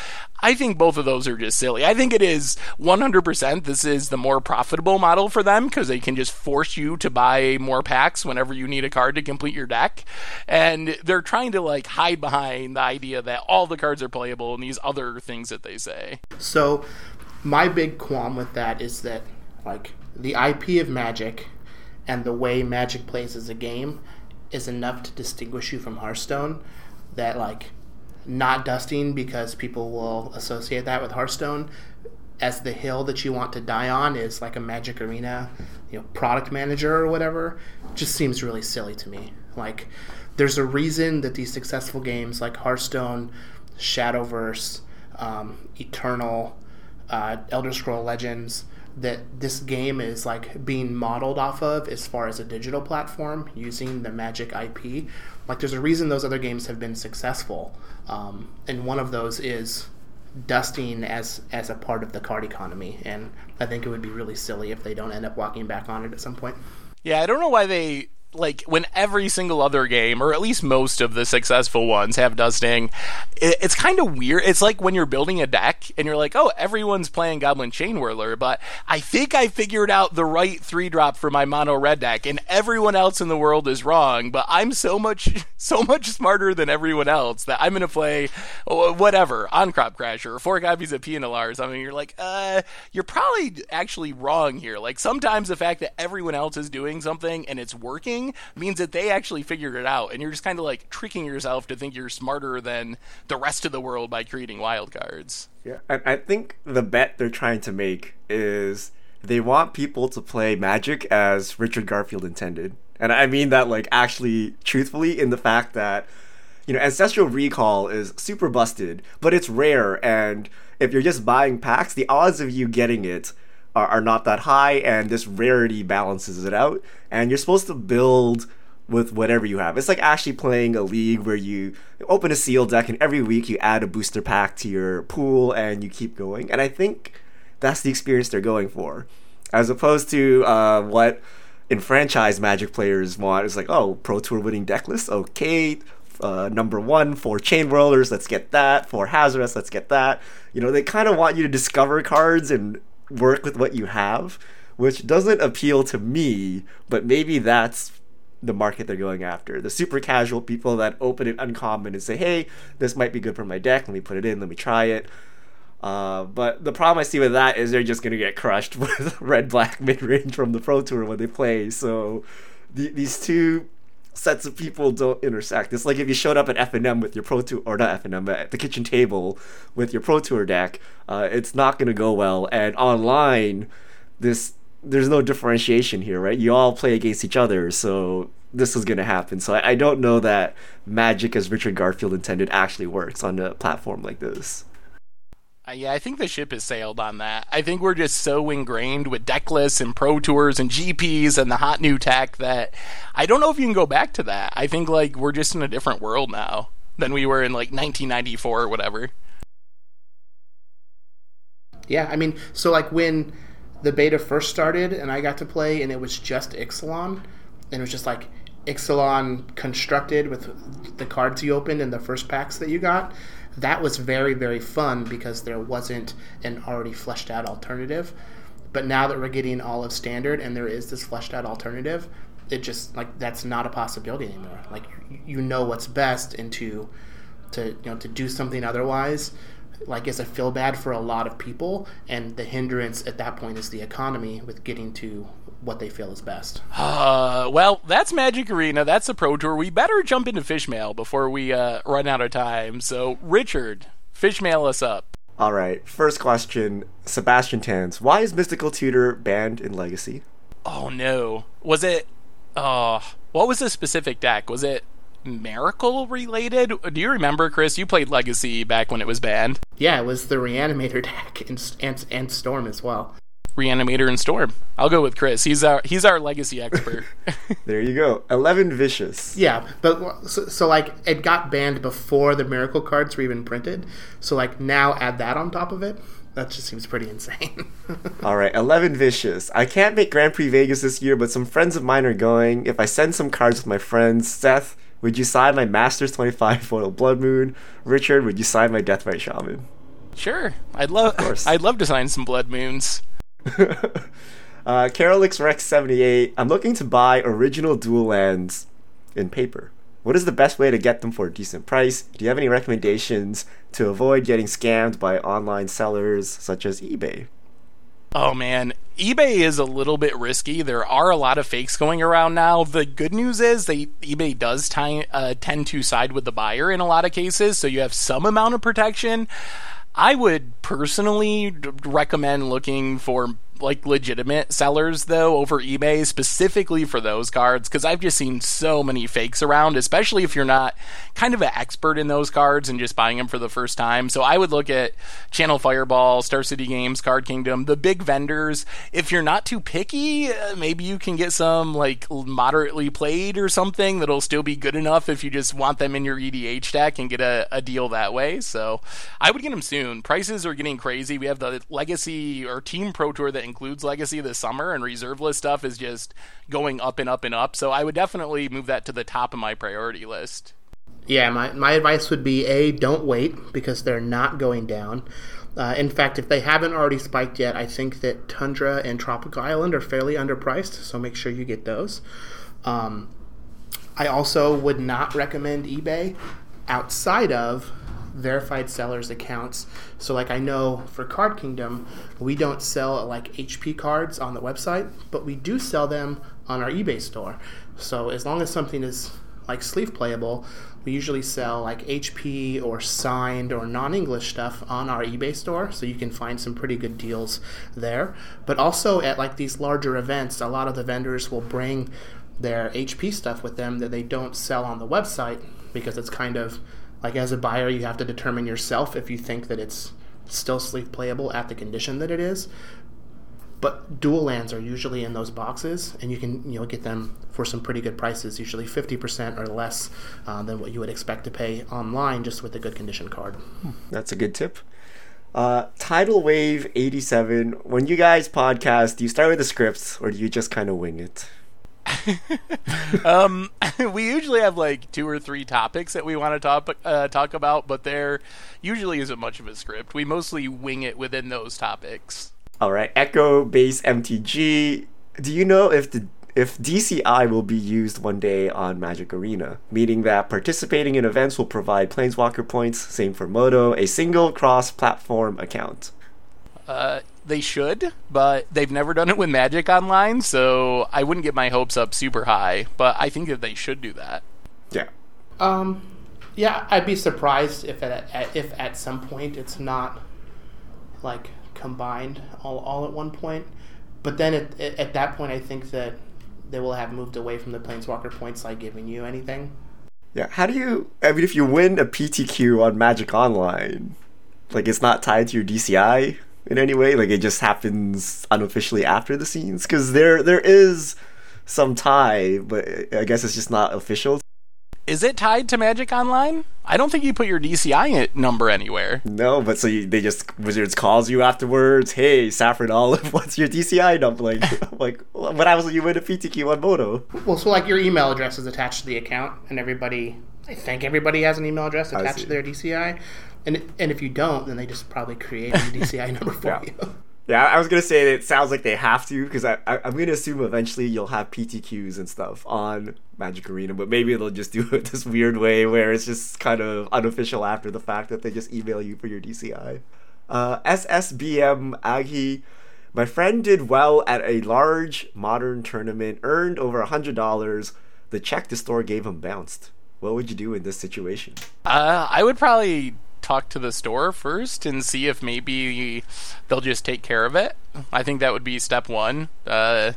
I think both of those are just silly. I think it is 100% this is the more profitable model for them because they can just force you to buy more packs whenever you need a card to complete your deck. And they're trying to like hide behind the idea that all the cards are playable and these other things that they say. So, my big qualm with that is that like the IP of Magic and the way Magic plays as a game is enough to distinguish you from Hearthstone that like not dusting because people will associate that with Hearthstone as the hill that you want to die on is like a Magic Arena, you know, product manager or whatever, just seems really silly to me. Like, there's a reason that these successful games like Hearthstone, Shadowverse, um, Eternal, uh, Elder Scroll Legends, that this game is like being modeled off of as far as a digital platform using the Magic IP. Like, there's a reason those other games have been successful, um, and one of those is dusting as as a part of the card economy. And I think it would be really silly if they don't end up walking back on it at some point. Yeah, I don't know why they like when every single other game, or at least most of the successful ones, have dusting, it, it's kind of weird. It's like when you're building a deck and you're like, oh, everyone's playing Goblin Chain Whirler, but I think I figured out the right three drop for my mono red deck, and everyone else in the world is wrong. But I'm so much so much smarter than everyone else that I'm gonna play uh, whatever on Crop Crasher or four copies of Pia Nalaar. I mean, you're like, uh, you're probably actually wrong here. Like sometimes the fact that everyone else is doing something and it's working means that they actually figured it out, and you're just kind of like tricking yourself to think you're smarter than the rest of the world by creating wildcards. Yeah, and I think the bet they're trying to make is they want people to play Magic as Richard Garfield intended. And I mean that like actually truthfully in the fact that you know, Ancestral Recall is super busted, but it's rare and if you're just buying packs, the odds of you getting it are, are not that high and this rarity balances it out and you're supposed to build with whatever you have. It's like actually playing a league where you open a seal deck and every week you add a booster pack to your pool and you keep going. And I think that's the experience they're going for, as opposed to uh, what enfranchised Magic players want. It's like, oh, Pro Tour winning deck list, okay. Uh, number one for chain whirlers, let's get that. For Hazorets, let's get that. You know, they kind of want you to discover cards and work with what you have, which doesn't appeal to me, but maybe that's the market they're going after. The super casual people that open it uncommon and say, hey, this might be good for my deck. Let me put it in. Let me try it. Uh, but the problem I see with that is they're just going to get crushed with red black mid range from the Pro Tour when they play. So the, these two sets of people don't intersect. It's like if you showed up at FNM with your Pro Tour, or not FNM, at the kitchen table with your Pro Tour deck, uh, it's not going to go well. And online, this there's no differentiation here, right? You all play against each other, so this is going to happen. So I, I, don't know that Magic, as Richard Garfield intended, actually works on a platform like this. Uh, yeah, I think the ship has sailed on that. I think we're just so ingrained with deck lists and pro tours and GPs and the hot new tech that I don't know if you can go back to that. I think like we're just in a different world now than we were in like 1994 or whatever. Yeah, I mean, so like when the beta first started and I got to play and it was just Ixalan and it was just like Ixalan constructed with the cards you opened and the first packs that you got. That was very very fun because there wasn't an already fleshed out alternative. But now that we're getting all of standard and there is this fleshed out alternative, it just like that's not a possibility anymore. Like you know what's best and to to you know to do something otherwise like is a feel bad for a lot of people and the hindrance at that point is the economy with getting to what they feel is best. Uh, well, that's Magic Arena. That's the Pro Tour. We better jump into Fishmail before we uh, run out of time. So, Richard, Fishmail us up. All right. First question Sebastian Tans. Why is Mystical Tutor banned in Legacy? Oh, no. Was it. Oh, what was the specific deck? Was it Miracle related? Do you remember, Chris? You played Legacy back when it was banned. Yeah, it was the Reanimator deck and, and, and Storm as well. Reanimator and Storm. I'll go with Chris. He's our he's our legacy expert. there you go. Eleven vicious. Yeah, but so, so, like it got banned before the miracle cards were even printed. So like now add that on top of it. That just seems pretty insane. All right, 11 vicious. I can't make Grand Prix Vegas this year, but some friends of mine are going. If I send some cards with my friends, Seth, would you sign my Masters 25 Foil Blood Moon? Richard, would you sign my death Deathrite Shaman? Sure. I'd love I'd love to sign some Blood Moons. uh, Carolix Rex 78. I'm looking to buy original dual lands in paper. What is the best way to get them for a decent price? Do you have any recommendations to avoid getting scammed by online sellers such as eBay? Oh man, eBay is a little bit risky. There are a lot of fakes going around now. The good news is they eBay does uh, tend to side with the buyer in a lot of cases, so you have some amount of protection. I would personally recommend looking for like legitimate sellers though over eBay specifically for those cards because I've just seen so many fakes around, especially if you're not kind of an expert in those cards and just buying them for the first time. So I would look at Channel Fireball, Star City Games, Card Kingdom, the big vendors. If you're not too picky, uh, maybe you can get some like moderately played or something that'll still be good enough if you just want them in your EDH deck and get a, a deal that way. So I would get them soon. Prices are getting crazy. We have the Legacy or Team Pro Tour that that includes Legacy this summer, and reserve list stuff is just going up and up and up. So I would definitely move that to the top of my priority list. Yeah, my, my advice would be A, don't wait because they're not going down. Uh, in fact, if they haven't already spiked yet, I think that Tundra and Tropical Island are fairly underpriced, so make sure you get those. Um, I also would not recommend eBay outside of verified sellers accounts. So like I know for Card Kingdom, we don't sell like HP cards on the website, but we do sell them on our eBay store. So as long as something is like sleeve playable, we usually sell like HP or signed or non-English stuff on our eBay store, so you can find some pretty good deals there. But also at like these larger events, a lot of the vendors will bring their HP stuff with them that they don't sell on the website because it's kind of like as a buyer you have to determine yourself if you think that it's still sleeve playable at the condition that it is but dual lands are usually in those boxes and you can you know get them for some pretty good prices usually 50% or less uh, than what you would expect to pay online just with a good condition card That's a good tip. Uh, Tidal Wave 87, when you guys podcast, do you start with the scripts or do you just kind of wing it? um, we usually have like two or three topics that we want to talk uh, talk about, but there usually isn't much of a script. We mostly wing it within those topics. All right, Echo Base MTG. Do you know if the if DCI will be used one day on Magic Arena, meaning that participating in events will provide Planeswalker points, same for Moto, a single cross platform account. Uh, they should, but they've never done it with Magic Online, so I wouldn't get my hopes up super high. But I think that they should do that. Yeah. um yeah i'd be surprised if at, at if at some point it's not like combined all, all at one point but then at, at at that point i think that they will have moved away from the planeswalker points like giving you anything Yeah. How do you? I mean, if you win a PTQ on Magic Online, like it's not tied to your DCI in any way. Like it just happens unofficially after the scenes, because there there is some tie, but I guess it's just not official. Is it tied to Magic Online? I don't think you put your DCI number anywhere. No, but so you, they just Wizards calls you afterwards. Hey, Saffron Olive, what's your DCI number? Like, like what happens when you win a PTQ on Moto? well so like your email address is attached to the account and everybody i think everybody has an email address attached to their dci and and if you don't then they just probably create a dci number for Yeah. you Yeah, I was gonna say it sounds like they have to because I, I I'm gonna assume eventually you'll have PTQs and stuff on Magic Arena, but maybe they'll just do it this weird way where it's just kind of unofficial after the fact that they just email you for your DCI. Uh, SSBM Agi, my friend did well at a large modern tournament, earned over a hundred dollars. The check the store gave him bounced. What would you do in this situation? Uh, I would probably talk to the store first and see if maybe they'll just take care of it. I think that would be step one. Uh,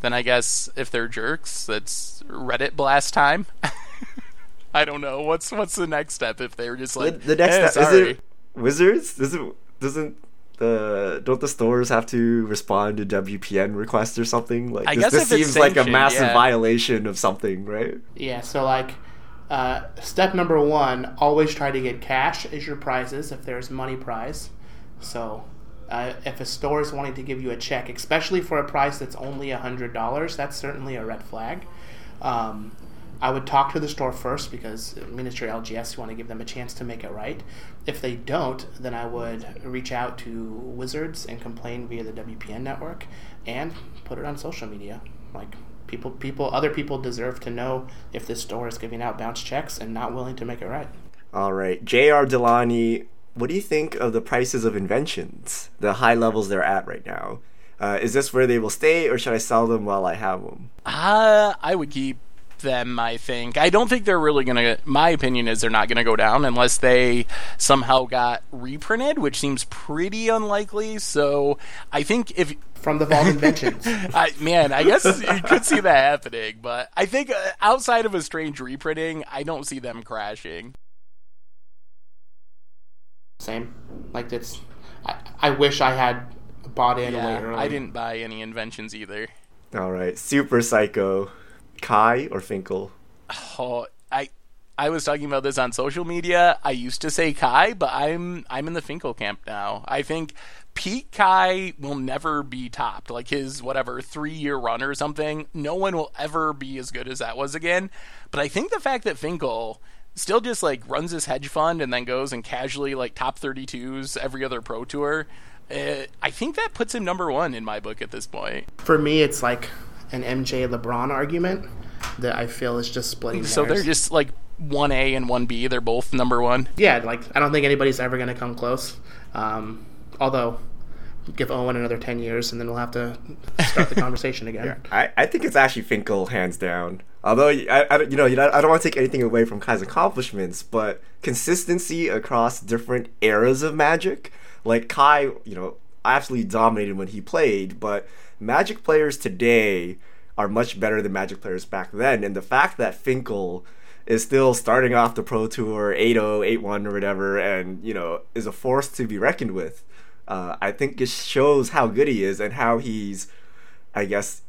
then I guess if they're jerks, that's Reddit blast time. I don't know what's what's the next step if they're just like the next "Eh, step is sorry." it Wizards? Does it doesn't the don't the stores have to respond to WPN requests or something? Like I this, guess this if it's seems like a massive yeah. violation of something, right? Yeah, so like uh, step number one, always try to get cash as your prizes if there's money prize. So uh, if a store is wanting to give you a check, especially for a price that's only hundred dollars, that's certainly a red flag. Um, I would talk to the store first because Ministry LGS you want to give them a chance to make it right. If they don't, then I would reach out to Wizards and complain via the WPN network and put it on social media. Like people people other people deserve to know if this store is giving out bounce checks and not willing to make it right. All right, J.R. Delani, what do you think of the prices of inventions? The high levels they're at right now. Uh, is this where they will stay, or should I sell them while I have them? Uh, I would keep them, I think. I don't think they're really going to. My opinion is they're not going to go down unless they somehow got reprinted, which seems pretty unlikely. So I think if. From the Vault Inventions. I, man, I guess you could see that happening, but I think uh, outside of a strange reprinting, I don't see them crashing. Same. Like it's I, I wish I had bought in way Yeah. I didn't buy any inventions either. All right, Super Psycho, Kai or Finkel? Oh, I I was talking about this on social media. I used to say Kai, but I'm I'm in the Finkel camp now. I think Pete Kai will never be topped. Like his whatever three year run or something, no one will ever be as good as that was again. But I think the fact that Finkel still just like runs his hedge fund and then goes and casually like top 32s every other pro tour. Uh, I think that puts him number one in my book at this point. For me, it's like an MJ LeBron argument that I feel is just splitting. So hairs. they're just like one A and one B. They're both number one. yeah, like I don't think anybody's ever going to come close. Um, although, give Owen another ten years, and then we'll have to start the conversation again. I, I think it's actually Finkel hands down. Although I, I you know you know, I don't want to take anything away from Kai's accomplishments, but consistency across different eras of Magic, like Kai, you know, absolutely dominated when he played, but Magic players today are much better than Magic players back then, and the fact that Finkel is still starting off the Pro Tour 8-0, 8-1 or whatever, and you know is a force to be reckoned with. Uh, I think it shows how good he is and how he's, I guess,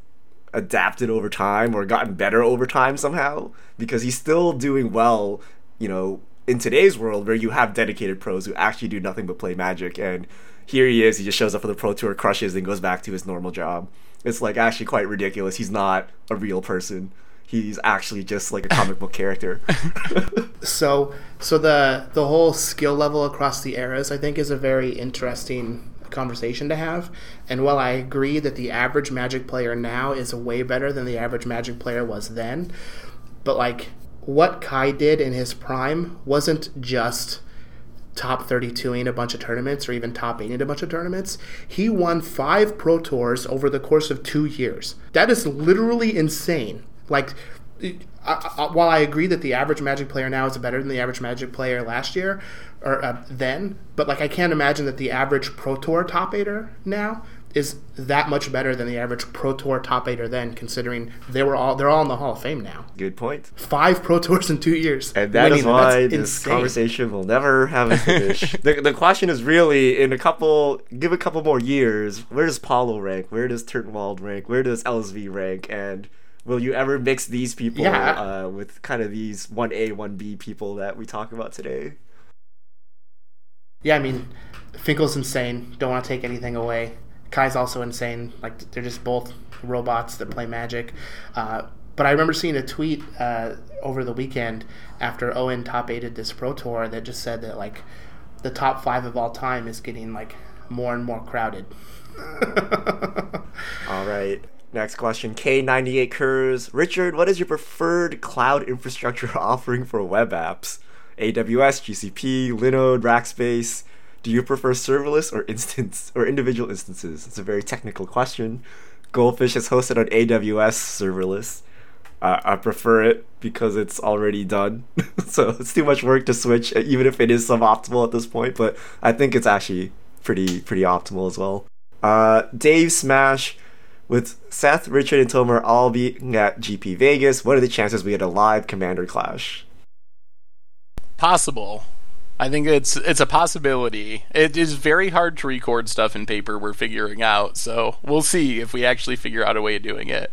adapted over time or gotten better over time somehow because he's still doing well, you know, in today's world where you have dedicated pros who actually do nothing but play magic and here he is, he just shows up for the pro tour, crushes, and goes back to his normal job. It's like actually quite ridiculous. He's not a real person. He's actually just like a comic book character. So, so the the whole skill level across the eras, I think, is a very interesting conversation to have. And while I agree that the average Magic player now is way better than the average Magic player was then, but like what Kai did in his prime wasn't just top 32 in a bunch of tournaments or even top 8 in a bunch of tournaments. He won five Pro Tours over the course of two years. That is literally insane. Like, I, I, while I agree that the average Magic player now is better than the average Magic player last year or uh, then, but like I can't imagine that the average Pro Tour top 8er now is that much better than the average Pro Tour top 8er then considering they were all they're all in the Hall of Fame now. Good point. Five Pro Tours in 2 years. And that is winning them. why That's this insane. conversation will never have a finish. the, the question is really in a couple, give a couple more years, where does Paulo rank? Where does Turtenwald rank? Where does LSV rank? And will you ever mix these people Yeah. uh, with kind of these 1A, 1B people that we talk about today? Yeah, I mean, Finkel's insane. Don't want to take anything away. Kai's also insane. Like they're just both robots that play Magic. Uh, but I remember seeing a tweet uh, over the weekend after Owen top eighted this Pro Tour that just said that like the top five of all time is getting like more and more crowded. All right. Next question. K98 Kurz. Richard, what is your preferred cloud infrastructure offering for web apps? AWS, GCP, Linode, Rackspace. Do you prefer serverless or instance or individual instances? It's a very technical question. Goldfish is hosted on AWS serverless. Uh, I prefer it because it's already done. so it's too much work to switch, even if it is suboptimal at this point. But I think it's actually pretty pretty optimal as well. Uh, Dave Smash, with Seth, Richard, and Tomer all being at GP Vegas, what are the chances we get a live Commander Clash? Possible. I think it's it's a possibility. It is very hard to record stuff in paper. We're figuring out, so we'll see if we actually figure out a way of doing it.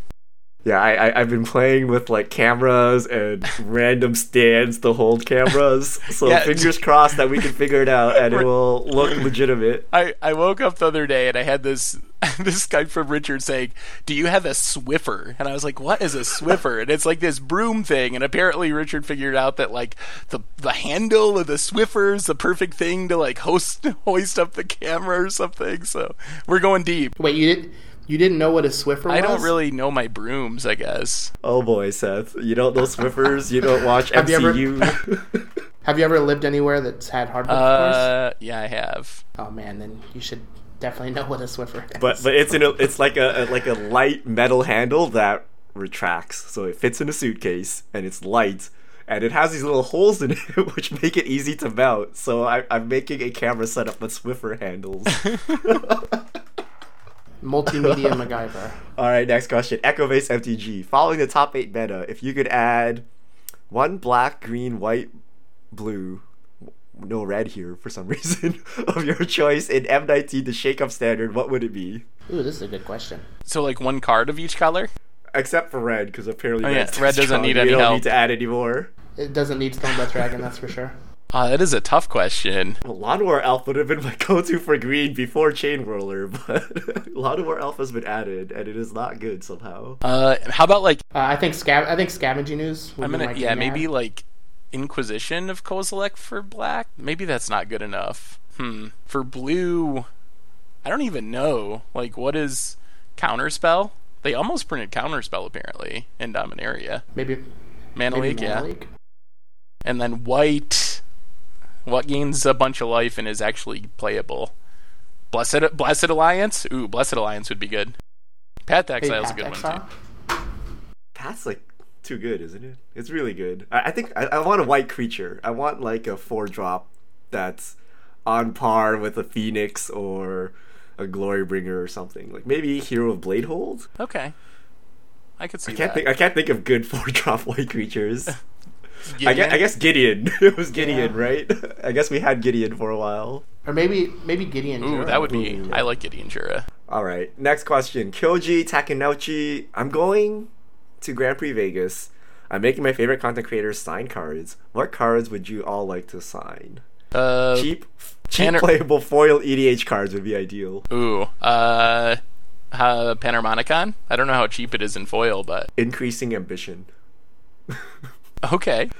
Yeah, I, I I've been playing with like cameras and random stands to hold cameras. So Yeah. fingers crossed that we can figure it out and it will look legitimate. I, I woke up the other day and I had this this guy from Richard saying, "Do you have a Swiffer?" And I was like, "What is a Swiffer?" And it's like this broom thing. And apparently Richard figured out that like the the handle of the Swiffer is the perfect thing to like host hoist up the camera or something. So we're going deep. Wait, you did you didn't know what a Swiffer was? I don't really know my brooms. I guess. Oh boy, Seth. You don't know Swiffers, you don't watch Have you ever- MCU. Have you ever lived anywhere that's had hardwood Uh, yeah, I have. Oh man, then you should definitely know what a Swiffer is. but but it's in a it's like a, a like a light metal handle that retracts. So it fits in a suitcase and it's light. And it has these little holes in it which make it easy to mount. So I, I'm making a camera setup with Swiffer handles. multimedia MacGyver. All right, next question. Echo Base MTG. Following the top eight meta, if you could add one black, green, white, blue, no red here for some reason, of your choice in M19 the shake up standard, what would it be? Ooh, this is a good question. So like one card of each color. Except for red, because apparently Oh, yeah, red doesn't strong. need We any don't help. need to add any more. It doesn't need Stormbreath Dragon, that's for sure. Uh, that is a tough question. Well, Llanowar Elf would have been my go-to for green before Chain Whirler, but Llanowar Elf has been added, and it is not good somehow. Uh, how about like Uh, I think scav- I think scavenging ooze. Would I'm gonna my yeah maybe ad. like Inquisition of Kozilek for black. Maybe that's not good enough. Hmm. For blue, I don't even know. Like what is counterspell? They almost printed counterspell apparently in Dominaria. maybe Mana maybe Leak, yeah. Leak. And then white, what gains a bunch of life and is actually playable. Blessed Blessed Alliance. Ooh, Blessed Alliance would be good. Path Maybe Exile's a Path good one too. That's like too good, isn't it? It's really good. I, I think I, I want a white creature. I want like a four drop that's on par with a Phoenix or a Glorybringer or something. Like maybe Hero of Bladehold. Okay. I could see I can't that. think. I can't think of good four drop white creatures. I guess, I guess Gideon. it was Gideon, Yeah. right? I guess we had Gideon for a while. Or maybe maybe Gideon. Ooh, Jura. that would be. Ooh. I like Gideon Jura. All right. Next question. Kyoji Takenouchi. I'm going to Grand Prix Vegas. I'm making my favorite content creators sign cards. What cards would you all like to sign? Uh, cheap, cheap playable foil EDH cards would be ideal. ooh, uh, uh, Panharmonicon. I don't know how cheap it is in foil, but Increasing ambition. okay.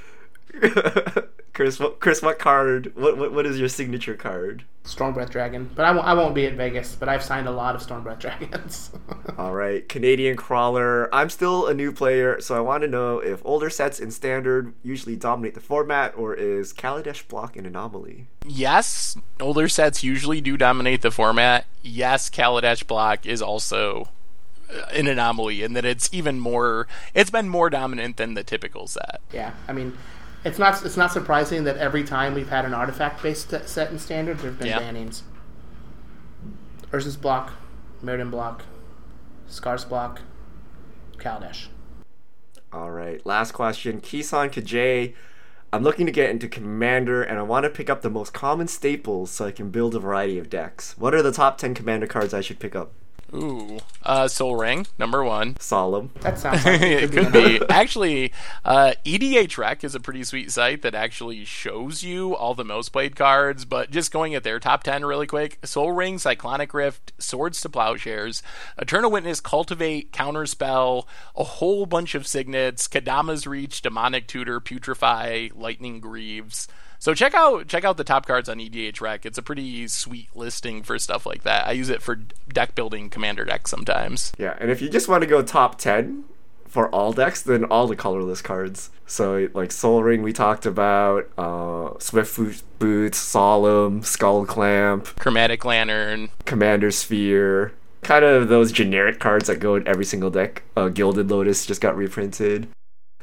Chris, what, Chris, what card? What, what what is your signature card? Stormbreath Dragon. But I won't, I won't be at Vegas. But I've signed a lot of Stormbreath Dragons. All right, Canadian crawler. I'm still a new player, so I want to know if older sets in standard usually dominate the format, or is Kaladesh block an anomaly? Yes, older sets usually do dominate the format. Yes, Kaladesh block is also uh, an anomaly in that it's even more. It's been more dominant than the typical set. yeah, I mean, it's not it's not surprising that every time we've had an artifact based set in standard, there've been Yeah. bannings. Urza's block, Mirrodin block, Scar's block, Kaladesh. All right, last question. Kisan Kajay. I'm looking to get into Commander, and I want to pick up the most common staples so I can build a variety of decks. What are the top 10 Commander cards I should pick up? Ooh, uh, Sol Ring number one. Solemn. That sounds like it could be. be. Actually, uh, EDH Rec is a pretty sweet site that actually shows you all the most played cards. But just going at their top 10 really quick Sol Ring, Cyclonic Rift, Swords to Plowshares, Eternal Witness, Cultivate, Counterspell, a whole bunch of signets, Kodama's Reach, Demonic Tutor, Putrefy, Lightning Greaves. So check out check out the top cards on EDH Rec. It's a pretty sweet listing for stuff like that. I use it for deck building commander decks sometimes. Yeah, and if you just want to go top 10 for all decks, then all the colorless cards. So, like Sol Ring, we talked about, uh, Swift Boots, Solemn, Skull Clamp, Chromatic Lantern, Commander Sphere. Kind of those generic cards that go in every single deck. Uh, Gilded Lotus just got reprinted.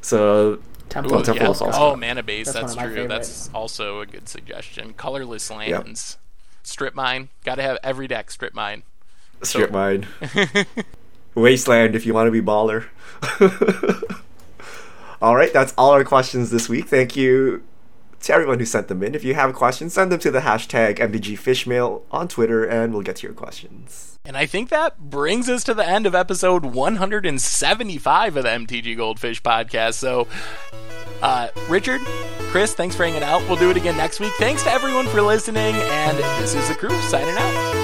So, Temple, Ooh, Temple yeah. is Oh, mana base. That's That's, true. favorite. That's also a good suggestion. Colorless lands. Strip mine. Got to have every deck strip mine. Strip Mine. Wasteland if you want to be baller. all right, that's all our questions this week. Thank you to everyone who sent them in. If you have questions, send them to the hashtag MTGFishmail on Twitter and we'll get to your questions. And I think that brings us to the end of episode 175 of the MTG Goldfish podcast. So, uh, Richard, Chris, thanks for hanging out. We'll do it again next week. Thanks to everyone for listening. And this is the crew signing out.